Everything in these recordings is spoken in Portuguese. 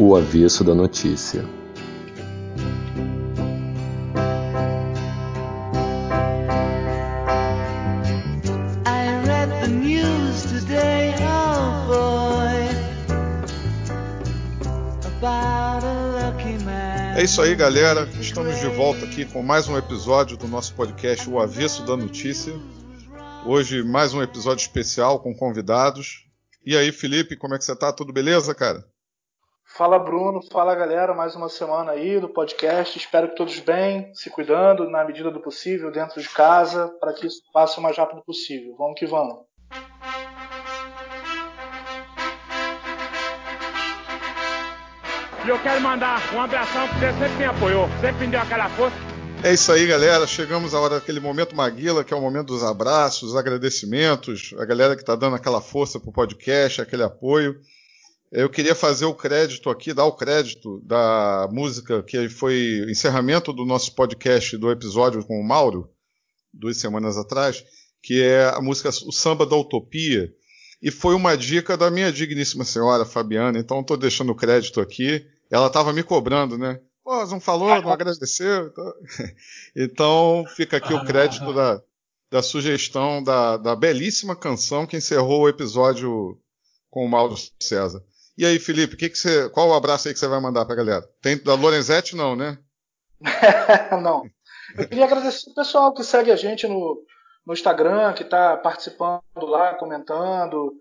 O avesso da notícia. É isso aí, galera. Estamos de volta aqui com mais um episódio do nosso podcast O Avesso da Notícia. Hoje, mais um episódio especial com convidados. E aí, Felipe, como é que você tá? Tudo beleza, cara? Fala, Bruno. Fala, galera. Mais uma semana aí do podcast. Espero que todos bem, se cuidando na medida do possível, dentro de casa, para que isso passe o mais rápido possível. Vamos que vamos. E eu quero mandar um abração porque você sempre me apoiou, sempre me deu aquela força. É isso aí, galera. Chegamos à hora daquele momento Maguila, que é o momento dos abraços, dos agradecimentos, a galera que está dando aquela força pro podcast, aquele apoio. Eu queria fazer o crédito aqui, dar o crédito da música que foi encerramento do nosso podcast do episódio com o Mauro, duas semanas atrás, que é a música O Samba da Utopia. E foi uma dica da minha digníssima senhora Fabiana, então estou deixando o crédito aqui. Ela estava me cobrando, né? Pô, não falou, não agradeceu. Então, então fica aqui o crédito da, da sugestão da, da belíssima canção que encerrou o episódio com o Mauro César. E aí, Felipe, que que você, qual o abraço aí que você vai mandar pra galera? Tem da Lorenzetti, não, né? não. Eu queria agradecer o pessoal que segue a gente no, no Instagram, que está participando lá, comentando.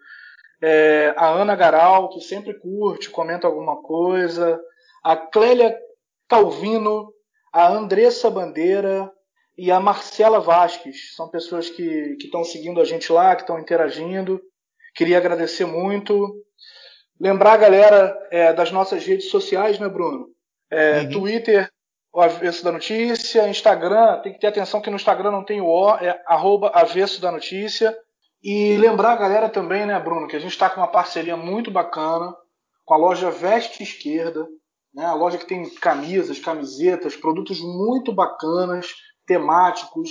É, a Ana Garal, que sempre curte, comenta alguma coisa. A Clélia Calvino, a Andressa Bandeira e a Marcela Vasques. São pessoas que estão seguindo a gente lá, que estão interagindo. Queria agradecer muito. Lembrar a galera é, das nossas redes sociais, né, Bruno? É, uhum. Twitter, o Avesso da Notícia, Instagram, tem que ter atenção que no Instagram não tem o O, é arroba Avesso da Notícia. E lembrar a galera também, né, Bruno, que a gente está com uma parceria muito bacana com a loja Veste Esquerda, né, a loja que tem camisas, camisetas, produtos muito bacanas, temáticos,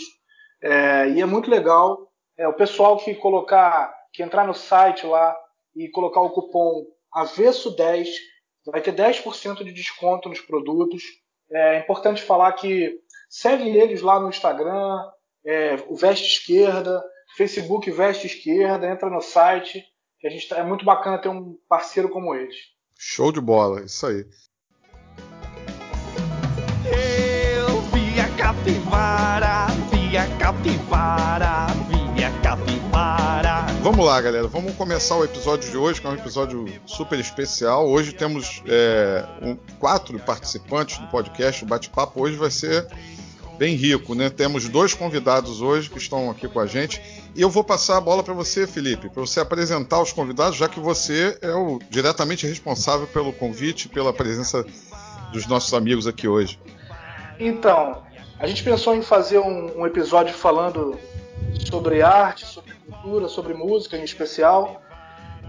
é, e é muito legal. É, o pessoal que colocar, que entrar no site lá e colocar o cupom avesso10, vai ter 10% de desconto nos produtos. É importante falar que segue eles lá no Instagram, é, o Veste Esquerda, Facebook Veste Esquerda, entra no site, que a gente tá, é muito bacana ter um parceiro como eles. Show de bola, isso aí. Vamos lá, galera. Vamos começar o episódio de hoje, que é um episódio super especial. Hoje temos é, um, quatro participantes do podcast. O bate-papo hoje vai ser bem rico, né? Temos dois convidados hoje que estão aqui com a gente. E eu vou passar a bola para você, Felipe, para você apresentar os convidados, já que você é o diretamente responsável pelo convite, pela presença dos nossos amigos aqui hoje. Então, a gente pensou em fazer um, um episódio falando sobre arte, sobre cultura, sobre música em especial.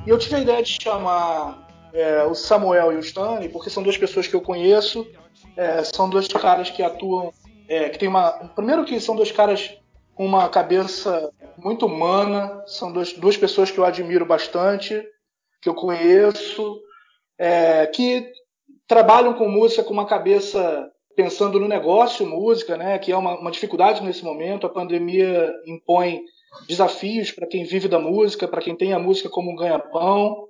E eu tive a ideia de chamar é, o Samuel e o Stanley, porque são duas pessoas que eu conheço, é, são dois caras que atuam, é, que tem uma. Primeiro que são dois caras com uma cabeça muito humana, são dois, duas pessoas que eu admiro bastante, que eu conheço, é, que trabalham com música com uma cabeça pensando no negócio música, né, que é uma, uma dificuldade nesse momento. A pandemia impõe desafios para quem vive da música, para quem tem a música como um ganha-pão,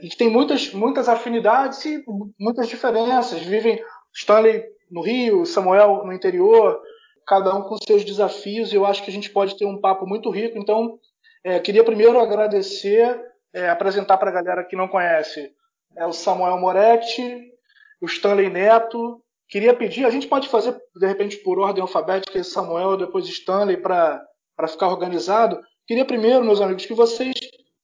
e que tem muitas, muitas afinidades e muitas diferenças. Vivem Stanley no Rio, Samuel no interior, cada um com seus desafios, e eu acho que a gente pode ter um papo muito rico. Então, é, queria primeiro agradecer, é, apresentar para a galera que não conhece, é o Samuel Moretti, o Stanley Neto. Queria pedir, a gente pode fazer de repente por ordem alfabética, Samuel, depois Stanley, para para ficar organizado, queria primeiro, meus amigos, que vocês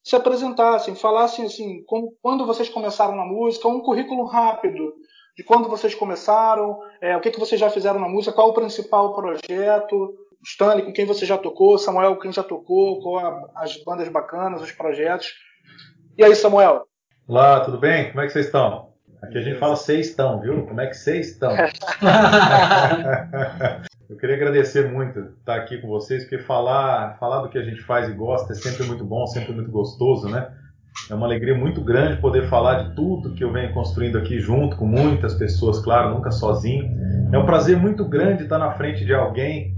se apresentassem, falassem assim, como, quando vocês começaram na música, um currículo rápido de quando vocês começaram, é, o que, que vocês já fizeram na música, qual o principal projeto, Stanley, com quem você já tocou, Samuel, com quem já tocou, qual a, as bandas bacanas, os projetos. E aí, Samuel? Olá, tudo bem? Como é que vocês estão? Aqui a gente fala vocês estão, viu? Como é que vocês estão? Eu queria agradecer muito estar aqui com vocês, porque falar, falar do que a gente faz e gosta é sempre muito bom, sempre muito gostoso, né? É uma alegria muito grande poder falar de tudo que eu venho construindo aqui junto com muitas pessoas, claro, nunca sozinho. É um prazer muito grande estar na frente de alguém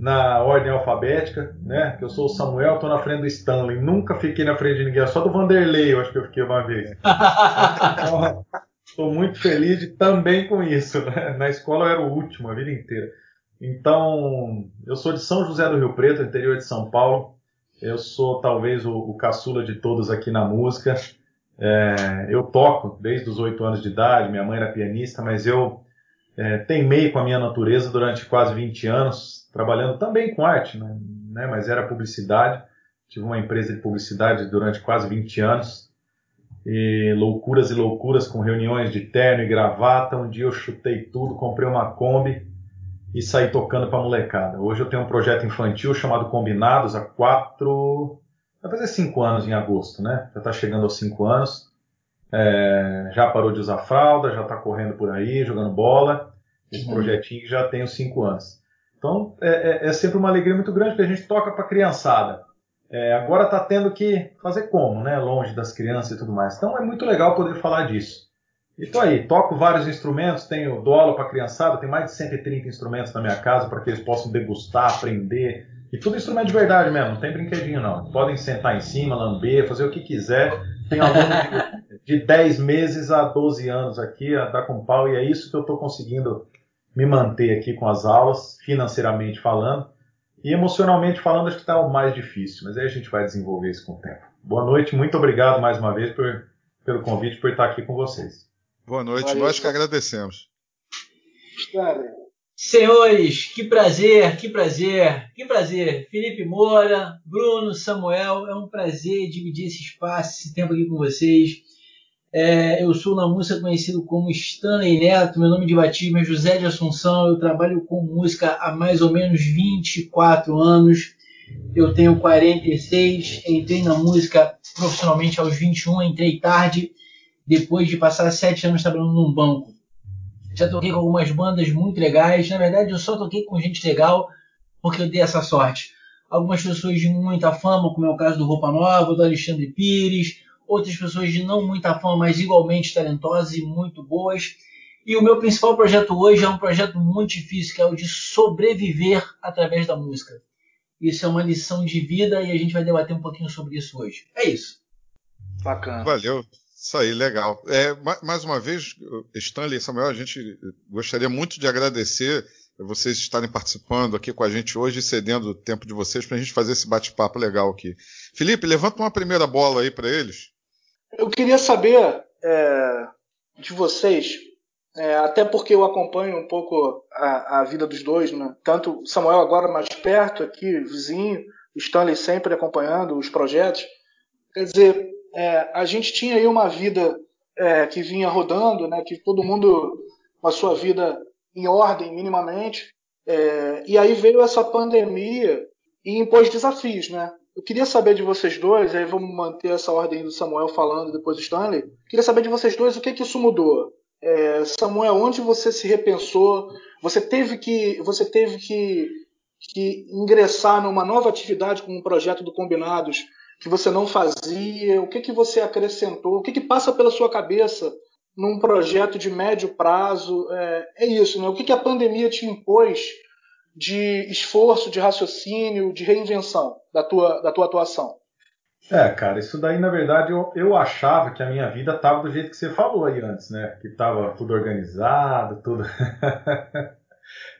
na ordem alfabética, né? Que eu sou o Samuel, estou na frente do Stanley. Nunca fiquei na frente de ninguém, só do Vanderlei eu acho que eu fiquei uma vez. Estou muito feliz de, também com isso. Né? Na escola eu era o último a vida inteira. Então, eu sou de São José do Rio Preto, interior de São Paulo. Eu sou talvez o, o caçula de todos aqui na música. É, eu toco desde os oito anos de idade, minha mãe era pianista, mas eu é, teimei com a minha natureza durante quase 20 anos, trabalhando também com arte, né? né? mas era publicidade. Tive uma empresa de publicidade durante quase 20 anos. E loucuras e loucuras com reuniões de terno e gravata. Um dia eu chutei tudo, comprei uma Kombi e saí tocando para molecada. Hoje eu tenho um projeto infantil chamado Combinados há quatro, vai fazer cinco anos em agosto, né? Já está chegando aos cinco anos. É, já parou de usar fralda, já está correndo por aí, jogando bola. Esse uhum. projetinho já tem os cinco anos. Então é, é, é, sempre uma alegria muito grande que a gente toca para a criançada. É, agora está tendo que fazer como, né? Longe das crianças e tudo mais. Então é muito legal poder falar disso. E tô aí, toco vários instrumentos, tenho dou para criançada, tem mais de 130 instrumentos na minha casa para que eles possam degustar, aprender. E tudo instrumento de verdade mesmo, não tem brinquedinho não. Podem sentar em cima, lamber, fazer o que quiser. Tem aluno de, de 10 meses a 12 anos aqui, a dar com pau, e é isso que eu estou conseguindo me manter aqui com as aulas, financeiramente falando. E emocionalmente falando, acho que está o mais difícil, mas aí a gente vai desenvolver isso com o tempo. Boa noite, muito obrigado mais uma vez por, pelo convite, por estar aqui com vocês. Boa noite, Valeu. nós que agradecemos. Senhores, que prazer, que prazer, que prazer. Felipe Moura, Bruno, Samuel, é um prazer dividir esse espaço, esse tempo aqui com vocês. É, eu sou na música conhecido como Stanley Neto, meu nome de batismo é José de Assunção, eu trabalho com música há mais ou menos 24 anos. Eu tenho 46, entrei na música profissionalmente aos 21, entrei tarde depois de passar sete anos trabalhando num banco. Já toquei com algumas bandas muito legais. Na verdade, eu só toquei com gente legal porque eu dei essa sorte. Algumas pessoas de muita fama, como é o caso do Roupa Nova, do Alexandre Pires, outras pessoas de não muita fama, mas igualmente talentosas e muito boas. E o meu principal projeto hoje é um projeto muito difícil, que é o de sobreviver através da música. Isso é uma lição de vida e a gente vai debater um pouquinho sobre isso hoje. É isso. Bacana. Valeu. Isso aí, legal. É, mais uma vez, Stanley e Samuel, a gente gostaria muito de agradecer vocês estarem participando aqui com a gente hoje e cedendo o tempo de vocês para a gente fazer esse bate-papo legal aqui. Felipe, levanta uma primeira bola aí para eles. Eu queria saber é, de vocês, é, até porque eu acompanho um pouco a, a, vida dos dois, né? tanto Samuel agora mais perto aqui, vizinho, Stanley sempre acompanhando os projetos. Quer dizer, é, a gente tinha aí uma vida é, que vinha rodando, né, que todo mundo com a sua vida em ordem minimamente, é, e aí veio essa pandemia e impôs desafios, né? Eu queria saber de vocês dois, aí vamos manter essa ordem do Samuel falando depois do Stanley. Queria saber de vocês dois o que que isso mudou. É, Samuel, onde você se repensou? Você teve que, você teve que, que ingressar numa nova atividade com um projeto do Combinados que você não fazia? O que, que você acrescentou? O que, que passa pela sua cabeça num projeto de médio prazo? É, é isso, né? O que, que a pandemia te impôs de esforço, de raciocínio, de reinvenção da tua, da tua atuação? É, cara, isso daí, na verdade, eu, eu achava que a minha vida estava do jeito que você falou aí antes, né? Que estava tudo organizado, tudo.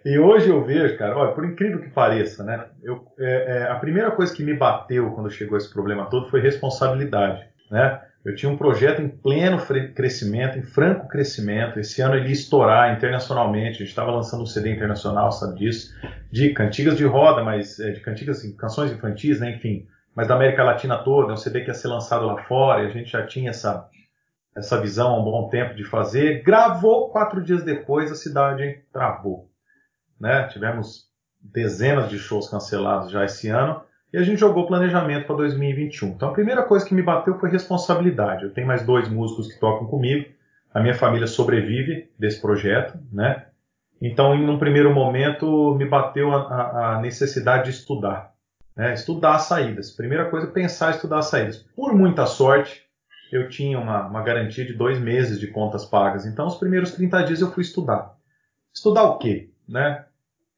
E hoje eu vejo, cara, olha, por incrível que pareça, né? Eu, é, é, a primeira coisa que me bateu quando chegou esse problema todo foi responsabilidade, né? Eu tinha um projeto em pleno crescimento, em franco crescimento. Esse ano ele ia estourar internacionalmente. A gente estava lançando um CD internacional, sabe disso? De cantigas de roda, mas é, de cantigas, assim, canções infantis, né? Enfim, mas da América Latina toda. É um CD que ia ser lançado lá fora. E a gente já tinha essa essa visão há um bom tempo de fazer. Gravou quatro dias depois, a cidade travou né? Tivemos dezenas de shows cancelados já esse ano e a gente jogou planejamento para 2021. Então a primeira coisa que me bateu foi responsabilidade. Eu tenho mais dois músicos que tocam comigo, a minha família sobrevive desse projeto, né? Então, em um primeiro momento, me bateu a, a necessidade de estudar, né? Estudar as saídas. Primeira coisa, pensar estudar as saídas. Por muita sorte, eu tinha uma, uma garantia de dois meses de contas pagas. Então, os primeiros 30 dias eu fui estudar. Estudar o quê? Né?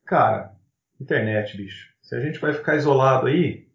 Cara, internet, bicho. Se a gente vai ficar isolado aí,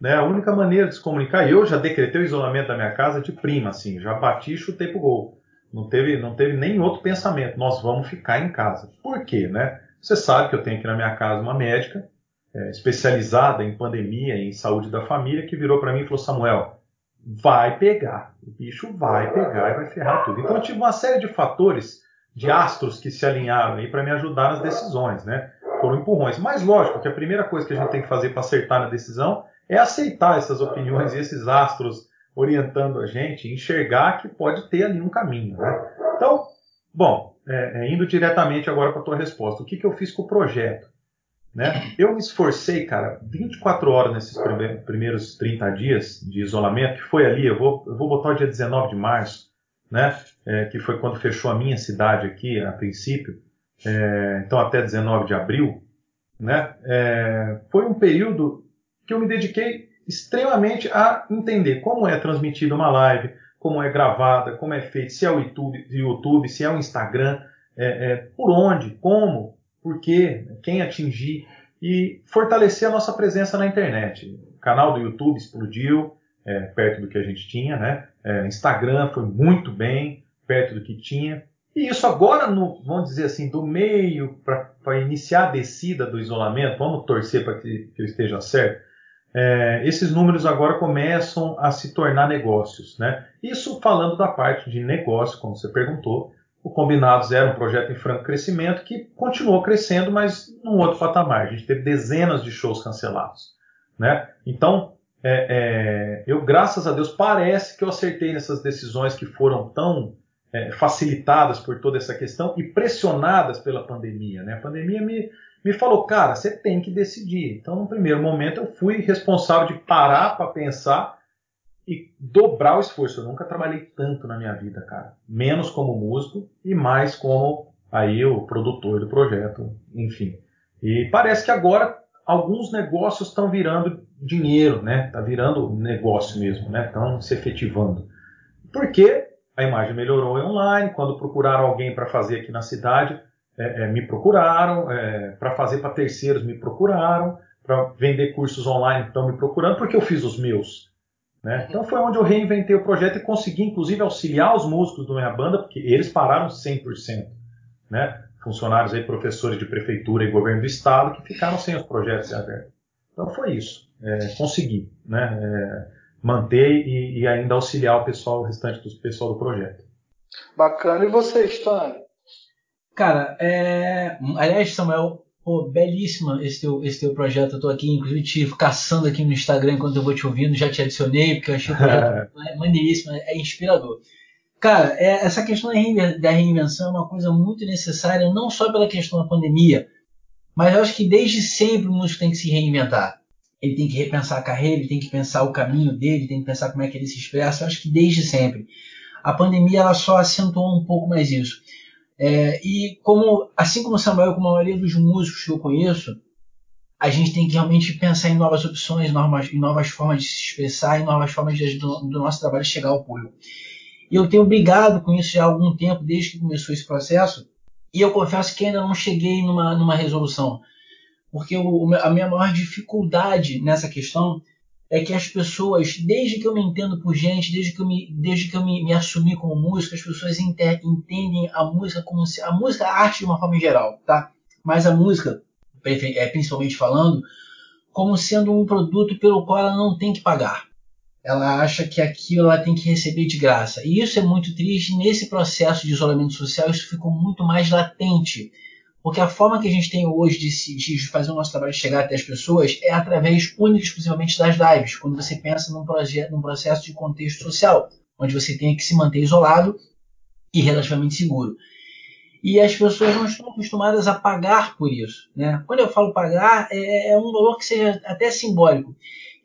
né, a única maneira de se comunicar, eu já decretei o isolamento da minha casa de prima, assim, já bati e chutei pro gol. Não teve, não teve nem outro pensamento. Nós vamos ficar em casa. Por quê, né? Você sabe que eu tenho aqui na minha casa uma médica é, especializada em pandemia e em saúde da família que virou para mim e falou: Samuel, vai pegar, o bicho vai pegar e vai ferrar tudo. Então eu tive uma série de fatores, de astros que se alinharam aí para me ajudar nas decisões, né? Foram empurrões. Mas lógico que a primeira coisa que a gente tem que fazer para acertar na decisão é aceitar essas opiniões e esses astros orientando a gente, enxergar que pode ter ali um caminho. Né? Então, bom, é, é, indo diretamente agora para a tua resposta, o que, que eu fiz com o projeto? Né? Eu me esforcei, cara, 24 horas nesses primeiros 30 dias de isolamento, que foi ali, eu vou, eu vou botar o dia 19 de março, né? É, que foi quando fechou a minha cidade aqui, a princípio, é, então até 19 de abril, né? É, foi um período que eu me dediquei extremamente a entender como é transmitida uma live, como é gravada, como é feito, se é o YouTube, YouTube se é o Instagram, é, é, por onde, como, por quê, quem atingir e fortalecer a nossa presença na internet. O canal do YouTube explodiu, é, perto do que a gente tinha, né? É, Instagram foi muito bem, perto do que tinha. E isso agora, no, vamos dizer assim, do meio para iniciar a descida do isolamento, vamos torcer para que, que eu esteja certo, é, esses números agora começam a se tornar negócios. Né? Isso falando da parte de negócio, como você perguntou, o Combinados era um projeto em franco crescimento que continuou crescendo, mas num outro patamar. A gente teve dezenas de shows cancelados. Né? Então, é, é, eu, graças a Deus, parece que eu acertei nessas decisões que foram tão é, facilitadas por toda essa questão e pressionadas pela pandemia. Né? A pandemia me, me falou, cara, você tem que decidir. Então, no primeiro momento, eu fui responsável de parar para pensar e dobrar o esforço. Eu nunca trabalhei tanto na minha vida, cara. Menos como músico e mais como aí o produtor do projeto, enfim. E parece que agora alguns negócios estão virando dinheiro, né? Tá virando negócio mesmo, né? Estão se efetivando. Porque a imagem melhorou online, quando procuraram alguém para fazer aqui na cidade, é, é, me procuraram, é, para fazer para terceiros me procuraram, para vender cursos online estão me procurando, porque eu fiz os meus. Né? Então foi onde eu reinventei o projeto e consegui, inclusive, auxiliar os músicos da minha banda, porque eles pararam 100%. Né? Funcionários aí, professores de prefeitura e governo do estado, que ficaram sem os projetos abertos. Então foi isso. É, consegui né? Manter e, e, ainda auxiliar o pessoal, o restante do pessoal do projeto. Bacana. E você, Stan? Cara, é... aliás, Samuel, pô, belíssima esse teu, esse teu projeto. Eu tô aqui, inclusive, te caçando aqui no Instagram enquanto eu vou te ouvindo. Já te adicionei, porque eu achei o projeto maneiríssimo, é inspirador. Cara, é, essa questão da reinvenção é uma coisa muito necessária, não só pela questão da pandemia, mas eu acho que desde sempre o músico tem que se reinventar. Ele tem que repensar a carreira, ele tem que pensar o caminho dele, tem que pensar como é que ele se expressa. Eu acho que desde sempre. A pandemia ela só acentuou um pouco mais isso. É, e como, assim como o Samuel, como a maioria dos músicos que eu conheço, a gente tem que realmente pensar em novas opções, novas, em novas formas de se expressar, em novas formas de, do, do nosso trabalho chegar ao público. E eu tenho brigado com isso já há algum tempo, desde que começou esse processo, e eu confesso que ainda não cheguei numa, numa resolução. Porque a minha maior dificuldade nessa questão é que as pessoas, desde que eu me entendo por gente, desde que eu me, desde que eu me, me assumi como músico, as pessoas entendem a música como se, a música, a arte de uma forma geral, tá? Mas a música, é, principalmente falando, como sendo um produto pelo qual ela não tem que pagar. Ela acha que aquilo ela tem que receber de graça. E isso é muito triste. Nesse processo de isolamento social, isso ficou muito mais latente porque a forma que a gente tem hoje de, de, fazer o nosso trabalho chegar até as pessoas é através única e exclusivamente das lives, quando você pensa num, projeto, num processo de contexto social, onde você tem que se manter isolado e relativamente seguro. E as pessoas não estão acostumadas a pagar por isso. Né? Quando eu falo pagar, é, é um valor que seja até simbólico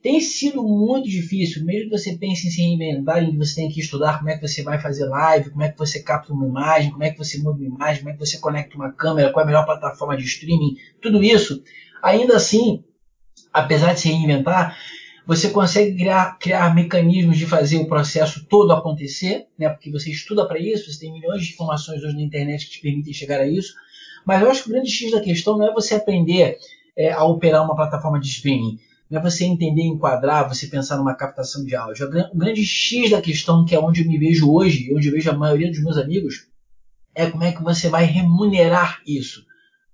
tem sido muito difícil, mesmo que você pense em se reinventar, em que você tem que estudar como é que você vai fazer live, como é que você capta uma imagem, como é que você muda uma imagem, como é que você conecta uma câmera, qual é a melhor plataforma de streaming, tudo isso, ainda assim, apesar de se reinventar, Você consegue criar, criar mecanismos de fazer o processo todo acontecer, né? porque você estuda para isso, você tem milhões de informações hoje na internet que te permitem chegar a isso. Mas eu acho que o grande X da questão não é você aprender é, a operar uma plataforma de streaming, não é você entender, enquadrar, você pensar numa captação de áudio. O grande X da questão, que é onde eu me vejo hoje, onde eu vejo a maioria dos meus amigos, é como é que você vai remunerar isso.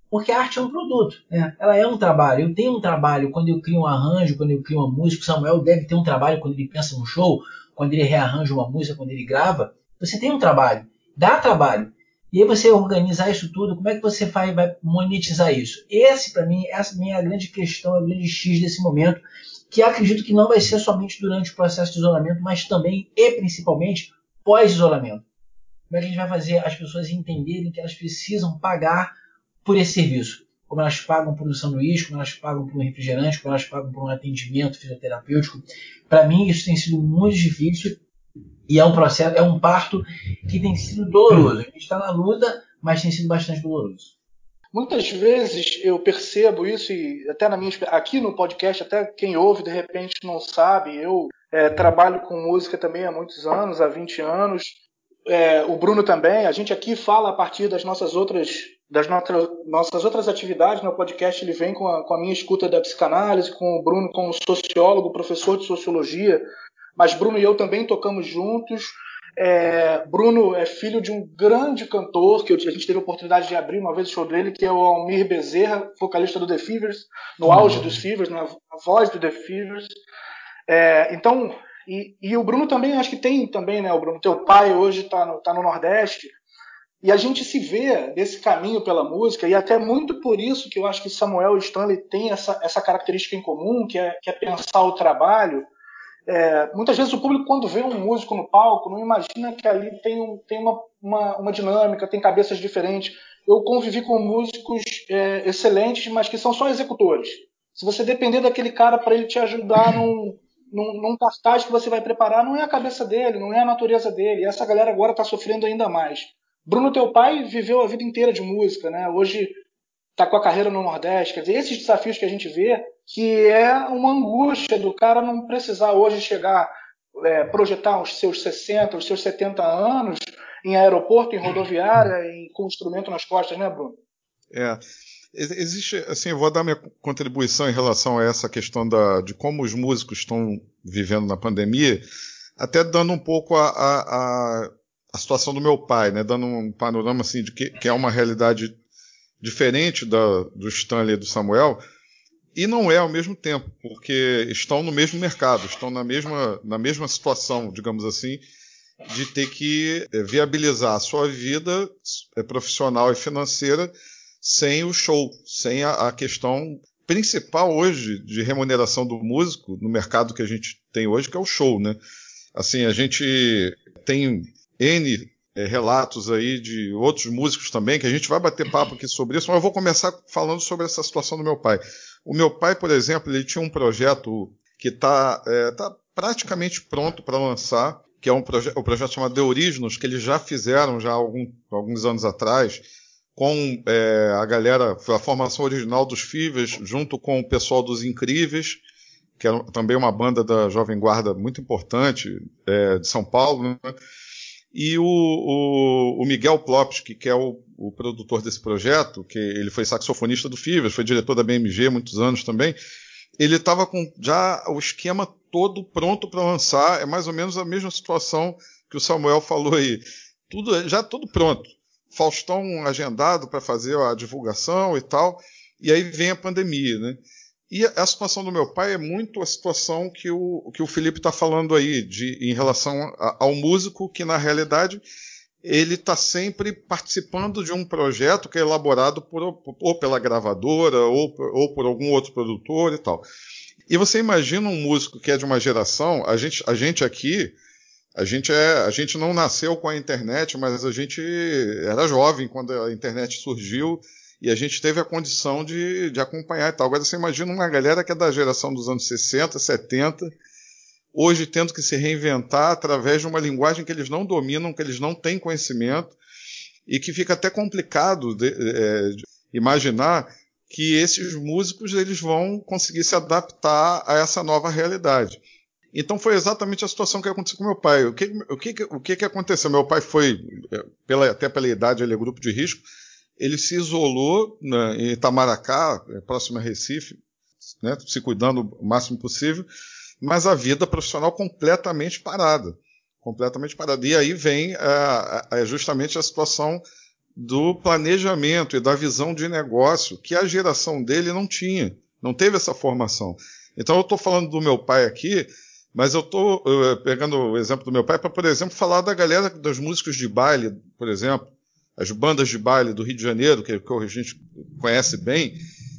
Porque a arte é um produto, né? ela é um trabalho. Eu tenho um trabalho quando eu crio um arranjo, quando eu crio uma música. O Samuel deve ter um trabalho quando ele pensa no show, quando ele rearranja uma música, quando ele grava. Você tem um trabalho, dá trabalho. E aí você organizar isso tudo, como é que você vai, vai monetizar isso? Esse, para mim, essa é a grande questão, a grande X desse momento, que acredito que não vai ser somente durante o processo de isolamento, mas também e principalmente pós-isolamento. Como é que a gente vai fazer as pessoas entenderem que elas precisam pagar por esse serviço. Como elas pagam por um sanduíche, como elas pagam por um refrigerante, como elas pagam por um atendimento fisioterapêutico. Para mim, isso tem sido muito difícil e é um processo, é um parto que tem sido doloroso. A gente está na luta, mas tem sido bastante doloroso. Muitas vezes eu percebo isso e até na minha aqui no podcast, até quem ouve de repente não sabe, eu é, trabalho com música também há muitos anos, há 20 anos. É, o Bruno também. A gente aqui fala a partir das nossas outras das nossas outras atividades no podcast, ele vem com a, com a, minha escuta da psicanálise, com o Bruno como sociólogo, professor de sociologia, mas Bruno e eu também tocamos juntos. É, Bruno é filho de um grande cantor que a gente teve a oportunidade de abrir uma vez o show dele, que é o Almir Bezerra, vocalista do The Fevers, no uhum. auge dos Fevers, na voz do The Fevers. É, então, e, e, o Bruno também, acho que tem também, né, o Bruno, teu pai hoje está no, tá no Nordeste, e a gente se vê nesse caminho pela música, e até muito por isso que eu acho que Samuel e Stanley têm essa, essa característica em comum, que é, que é pensar o trabalho. É, muitas vezes o público, quando vê um músico no palco, não imagina que ali tem, um, tem uma, uma, uma dinâmica, tem cabeças diferentes. Eu convivi com músicos é, excelentes, mas que são só executores. Se você depender daquele cara para ele te ajudar num, num, num cartaz que você vai preparar, não é a cabeça dele, não é a natureza dele. E essa galera agora está sofrendo ainda mais. Bruno, teu pai, viveu a vida inteira de música, né? Hoje está com a carreira no Nordeste. Quer dizer, esses desafios que a gente vê, que é uma angústia do cara não precisar hoje chegar, é, projetar os seus 60, os seus 70 anos em aeroporto, em rodoviária, e com instrumento nas costas, né, Bruno? É. Existe, assim, eu vou dar minha contribuição em relação a essa questão da, de como os músicos estão vivendo na pandemia, até dando um pouco a, a, a a situação do meu pai, né, dando um panorama assim de que, que é uma realidade diferente da, do Stanley e do Samuel, e não é ao mesmo tempo, porque estão no mesmo mercado, estão na mesma, na mesma situação, digamos assim, de ter que é, viabilizar a sua vida é, profissional e financeira sem o show, sem a, a questão principal hoje de remuneração do músico no mercado que a gente tem hoje, que é o show, né? Assim, a gente tem N é, relatos aí de outros músicos também, que a gente vai bater papo aqui sobre isso, mas eu vou começar falando sobre essa situação do meu pai. O meu pai, por exemplo, ele tinha um projeto que está é, tá praticamente pronto para lançar, que é um proje o projeto chamado De Originos, que eles já fizeram já algum, alguns anos atrás, com é, a galera, a formação original dos Fivers, junto com o pessoal dos Incríveis, que é também uma banda da Jovem Guarda muito importante, é, de São Paulo, né? E o, o, o Miguel Plopsky, que é o, o, produtor desse projeto, que ele foi saxofonista do Fivers, foi diretor da BMG muitos anos também, ele estava com já o esquema todo pronto para lançar. É mais ou menos a mesma situação que o Samuel falou aí. Tudo, já tudo pronto. Faustão agendado para fazer a divulgação e tal. E aí vem a pandemia, né? E a situação do meu pai é muito a situação que o, que o Felipe está falando aí, de, em relação a, ao músico que, na realidade, ele está sempre participando de um projeto que é elaborado por, ou pela gravadora ou, ou por algum outro produtor e tal. E você imagina um músico que é de uma geração, a gente, a gente aqui, a gente, é, a gente não nasceu com a internet, mas a gente era jovem quando a internet surgiu e a gente teve a condição de, de acompanhar e tal. Agora você imagina uma galera que é da geração dos anos 60, 70, hoje tendo que se reinventar através de uma linguagem que eles não dominam, que eles não têm conhecimento, e que fica até complicado de, é, de imaginar que esses músicos eles vão conseguir se adaptar a essa nova realidade. Então foi exatamente a situação que aconteceu com meu pai. O que, o que, o que, que aconteceu? Meu pai foi, é, pela, até pela idade, ele é grupo de risco, ele se isolou né, em Itamaracá, é, próximo a Recife, né, se cuidando o máximo possível, mas a vida profissional completamente parada. Completamente parada. E aí vem é, é justamente a situação do planejamento e da visão de negócio que a geração dele não tinha, não teve essa formação. Então eu estou falando do meu pai aqui, mas eu estou pegando o exemplo do meu pai para, por exemplo, falar da galera dos músicos de baile, por exemplo, as bandas de baile do Rio de Janeiro, que, que a gente conhece bem,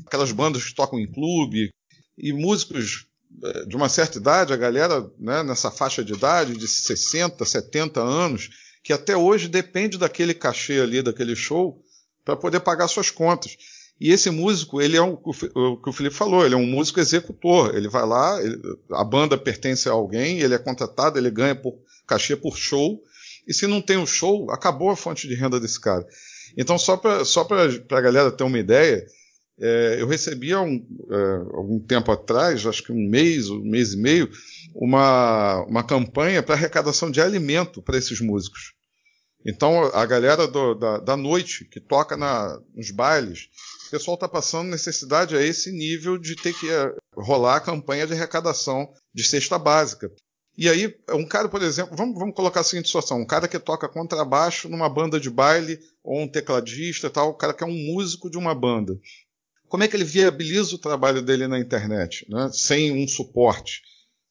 aquelas bandas que tocam em clube, e músicos eh, de uma certa idade, a galera né, nessa faixa de idade, de 60, 70 anos, que até hoje depende daquele cachê ali, daquele show, para poder pagar suas contas. E esse músico, ele é o que o Felipe falou, ele é um músico executor. Ele vai lá, ele, a banda pertence a alguém, ele é contratado, ele ganha por cachê por show. E se não tem o um show, acabou a fonte de renda desse cara. Então, só para só a galera ter uma ideia, é, eu recebi há um, é, algum tempo atrás, acho que um mês, um mês e meio, uma, uma campanha para arrecadação de alimento para esses músicos. Então, a galera do, da, da, noite que toca na, nos bailes, o pessoal está passando necessidade a esse nível de ter que é, rolar a campanha de arrecadação de cesta básica. E aí, um cara, por exemplo, vamos, vamos colocar a seguinte situação: um cara que toca contrabaixo numa banda de baile, ou um tecladista tal, o cara que é um músico de uma banda. Como é que ele viabiliza o trabalho dele na internet, né? sem um suporte?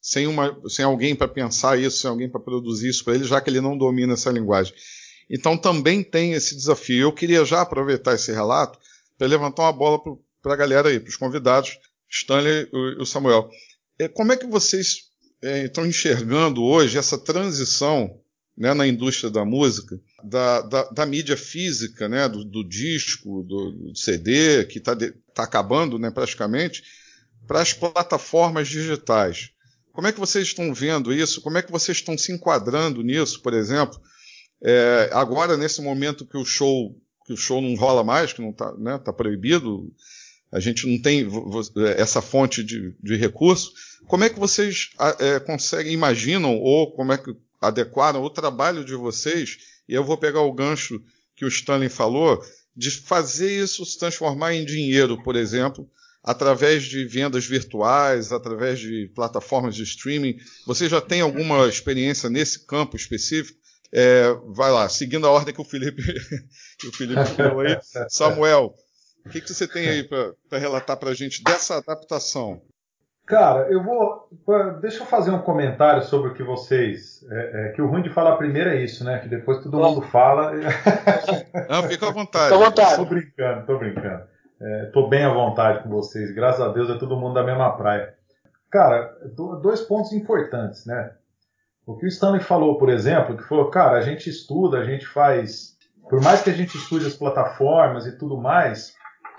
sem, uma, sem alguém para pensar isso, sem alguém para produzir isso para ele, já que ele não domina essa linguagem. Então também tem esse desafio. Eu queria já aproveitar esse relato para levantar uma bola para a galera aí, para os convidados, Stanley e o Samuel. É, como é que vocês é, estão enxergando hoje essa transição né, na indústria da música, da, da, da mídia física, né, do, do disco, do, do, CD, que está tá acabando né, praticamente, para as plataformas digitais? Como é que vocês estão vendo isso? Como é que vocês estão se enquadrando nisso, por exemplo? É, agora, nesse momento que o show que o show não rola mais, que não está né, tá proibido, a gente não tem essa fonte de, de recurso. Como é que vocês é, conseguem, imaginam, ou como é que adequaram o trabalho de vocês? E eu vou pegar o gancho que o Stanley falou, de fazer isso se transformar em dinheiro, por exemplo, através de vendas virtuais, através de plataformas de streaming. Você já tem alguma experiência nesse campo específico? É, vai lá, seguindo a ordem que o Felipe, que o Felipe falou aí. Samuel, o que, que você tem aí para relatar para a gente dessa adaptação? Cara, eu vou. Deixa eu fazer um comentário sobre o que vocês. É, é, que o ruim de falar primeiro é isso, né? Que depois todo mundo fala. Não, fica à vontade. Fica à vontade. Tô brincando, tô brincando. Estou é, bem à vontade com vocês. Graças a Deus é todo mundo da mesma praia. Cara, dois pontos importantes, né? O que o Stanley falou, por exemplo, que falou, cara, a gente estuda, a gente faz. Por mais que a gente estude as plataformas e tudo mais,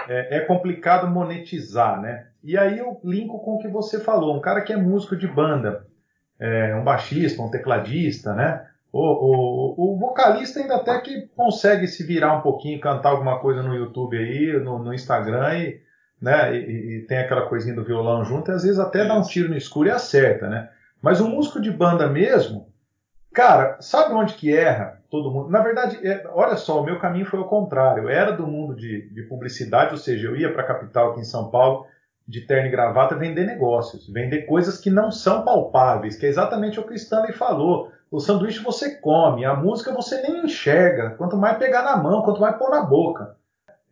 é, é complicado monetizar, né? E aí eu linko com o que você falou. Um cara que é músico de banda, é, um baixista, um tecladista, né? O, o, o, vocalista ainda até que consegue se virar um pouquinho, cantar alguma coisa no YouTube aí, no, no Instagram e, né, e, e, tem aquela coisinha do violão junto, e às vezes até dá um tiro no escuro e acerta, né? Mas o músico de banda mesmo, cara, sabe onde que erra todo mundo? Na verdade, é, olha só, o meu caminho foi o contrário. Eu era do mundo de, de publicidade, ou seja, eu ia para a capital aqui em São Paulo de terno e gravata vender negócios, vender coisas que não são palpáveis, que é exatamente o que o Stanley falou. O sanduíche você come, a música você nem enxerga, quanto mais pegar na mão, quanto mais pôr na boca.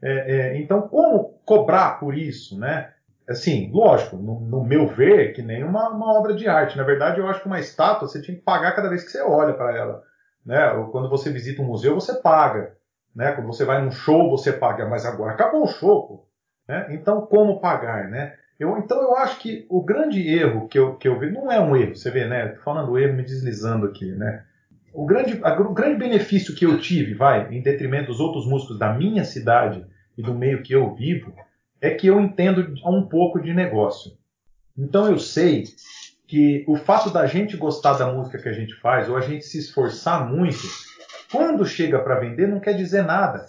É, é, então, como cobrar por isso, né? Assim, lógico, no, no meu ver, que nem uma, uma, obra de arte. Na verdade, eu acho que uma estátua você tinha que pagar cada vez que você olha para ela. Né? Ou quando você visita um museu, você paga. Né? Quando você vai num show, você paga. Mas agora acabou o show. Pô. Né? Então, como pagar? Né? Eu, então eu acho que o grande erro que eu, que eu vi, não é um erro, você vê, né? Falando erro, me deslizando aqui, né? O grande, a, o grande benefício que eu tive, vai, em detrimento dos outros músicos da minha cidade e do meio que eu vivo, é que eu entendo um pouco de negócio. Então eu sei que o fato da gente gostar da música que a gente faz, ou a gente se esforçar muito, quando chega para vender, não quer dizer nada.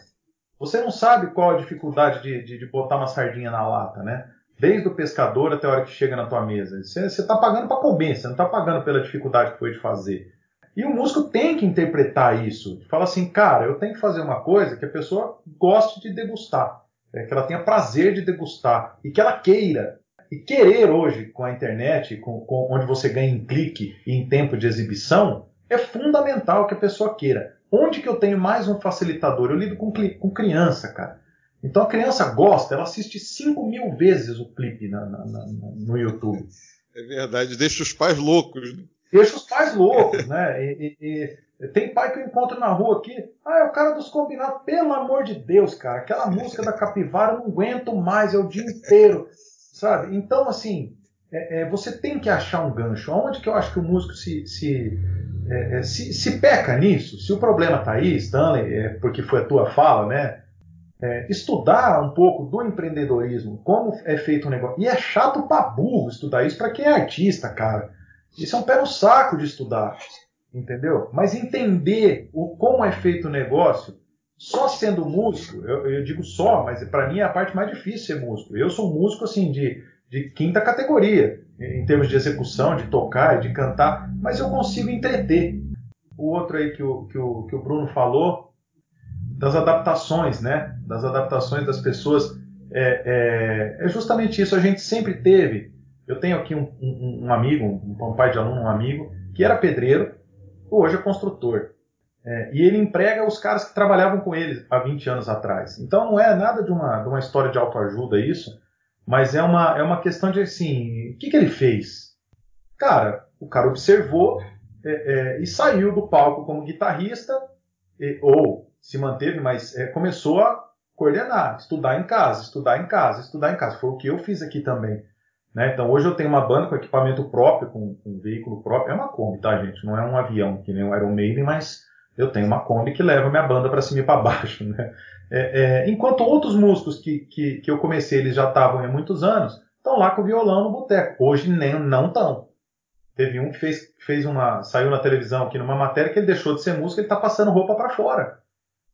você não sabe qual a dificuldade de, de, de botar uma sardinha na lata, né? Desde o pescador até a hora que chega na tua mesa. Você está pagando para comer, você não está pagando pela dificuldade que foi de fazer. E o músico tem que interpretar isso. Fala assim, cara, eu tenho que fazer uma coisa que a pessoa goste de degustar, é, que ela tenha prazer de degustar e que ela queira. E querer hoje, com a internet, com, com, onde você ganha em clique e em tempo de exibição, é fundamental que a pessoa queira. Onde que eu tenho mais um facilitador? Eu lido com, com criança, cara. Então a criança gosta, ela assiste 5 mil vezes o clipe na, na, na, no YouTube. É verdade, deixa os pais loucos. Né? Deixa os pais loucos, né? E, e, e, tem pai que eu encontro na rua aqui, ah, é o cara dos combinados. Pelo amor de Deus, cara, aquela música da Capivara eu não aguento mais, é o dia inteiro, sabe? Então, assim, é, é, você tem que achar um gancho. Onde que eu acho que o músico se, se, é, é se, se, peca nisso? Se o problema está aí, Stanley, é porque foi a tua fala, né? É, estudar um pouco do empreendedorismo, como é feito o negócio. E é chato pra burro estudar isso para quem é artista, cara. Isso é um pé no saco de estudar, entendeu? Mas entender o, como é feito o negócio, só sendo músico, eu, eu digo só, mas para mim é a parte mais difícil ser músico. Eu sou músico assim de, de quinta categoria, em termos de execução, de tocar e de cantar, mas eu consigo entreter. O outro aí que o, que o, que o Bruno falou, das adaptações, né? Das adaptações das pessoas. É, é, é justamente isso. A gente sempre teve eu tenho aqui um, um, um amigo, um, um, pai de aluno, um amigo, que era pedreiro, hoje é construtor. É, e ele emprega os caras que trabalhavam com ele há 20 anos atrás. Então não é nada de uma, de uma história de autoajuda isso, mas é uma, é uma questão de assim, o que, que ele fez? Cara, o cara observou é, é, e saiu do palco como guitarrista, e, ou se manteve, mas é, começou a coordenar, estudar em casa, estudar em casa, estudar em casa. Foi o que eu fiz aqui também. Né? Então hoje eu tenho uma banda com equipamento próprio, com, com, um veículo próprio. É uma Kombi, tá, gente? Não é um avião que nem o Iron Maiden, mas eu tenho uma Kombi que leva minha banda para cima e para baixo. Né? É, é, enquanto outros músicos que, que, que eu comecei, eles já estavam há muitos anos, estão lá com o violão no boteco. Hoje nem, não estão. Teve um que fez, fez uma. saiu na televisão aqui numa matéria que ele deixou de ser músico, ele está passando roupa para fora.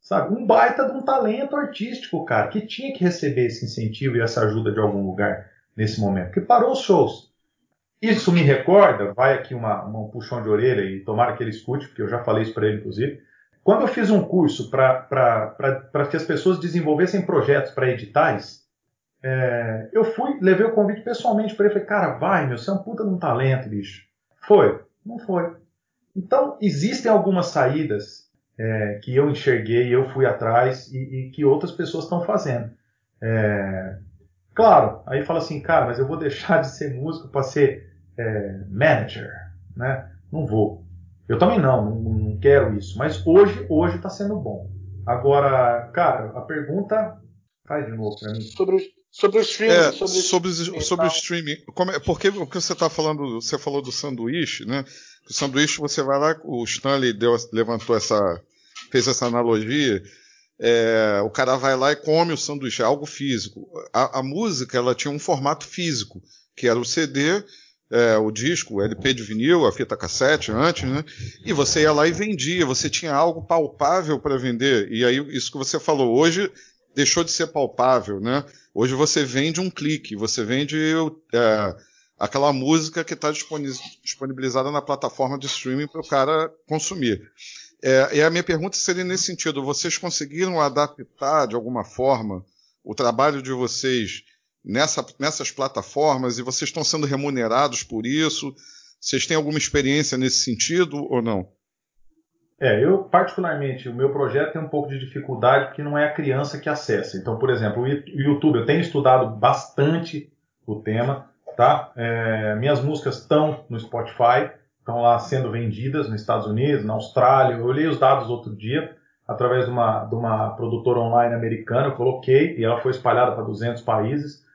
Sabe? Um baita de um talento artístico, cara, que tinha que receber esse incentivo e essa ajuda de algum lugar nesse momento, porque parou os shows. Isso me recorda, vai aqui uma, uma, um puxão de orelha e tomara que ele escute, porque eu já falei isso para ele, inclusive. Quando eu fiz um curso para que as pessoas desenvolvessem projetos para editais, é, eu fui, levei o convite pessoalmente para ele. Falei, cara, vai, meu, você é um puta de um talento, bicho. Foi? Não foi. Então, existem algumas saídas é, que eu enxerguei, eu fui atrás e, e que outras pessoas estão fazendo. É, Claro, aí fala assim, cara, mas eu vou deixar de ser músico para ser é, manager, né? Não vou. Eu também não, não, não quero isso. Mas hoje, hoje está sendo bom. Agora, cara, a pergunta faz de novo para mim. Sobre, sobre o streaming. É, sobre, sobre, streaming, sobre o streaming. Como é, porque o que você está falando, você falou do sanduíche, né? O sanduíche você vai lá, o Stanley deu, levantou essa, fez essa analogia é, o cara vai lá e come o sanduíche, é algo físico. A, a, música ela tinha um formato físico, que era o CD, é, o disco, o LP de vinil, a fita cassete antes, né? E você ia lá e vendia, você tinha algo palpável para vender. E aí, isso que você falou, hoje deixou de ser palpável, né? Hoje você vende um clique, você vende é, aquela música que está disponibilizada na plataforma de streaming para o cara consumir. É, e a minha pergunta seria nesse sentido: vocês conseguiram adaptar de alguma forma o trabalho de vocês nessa, nessas plataformas e vocês estão sendo remunerados por isso? Vocês têm alguma experiência nesse sentido ou não? É, eu particularmente, o meu projeto tem um pouco de dificuldade porque não é a criança que acessa. Então, por exemplo, o YouTube, eu tenho estudado bastante o tema, tá? É, minhas músicas estão no Spotify, estão lá sendo vendidas nos Estados Unidos, na Austrália. Eu olhei os dados outro dia, através de uma, de uma produtora online americana, eu coloquei e ela foi espalhada para 200 países.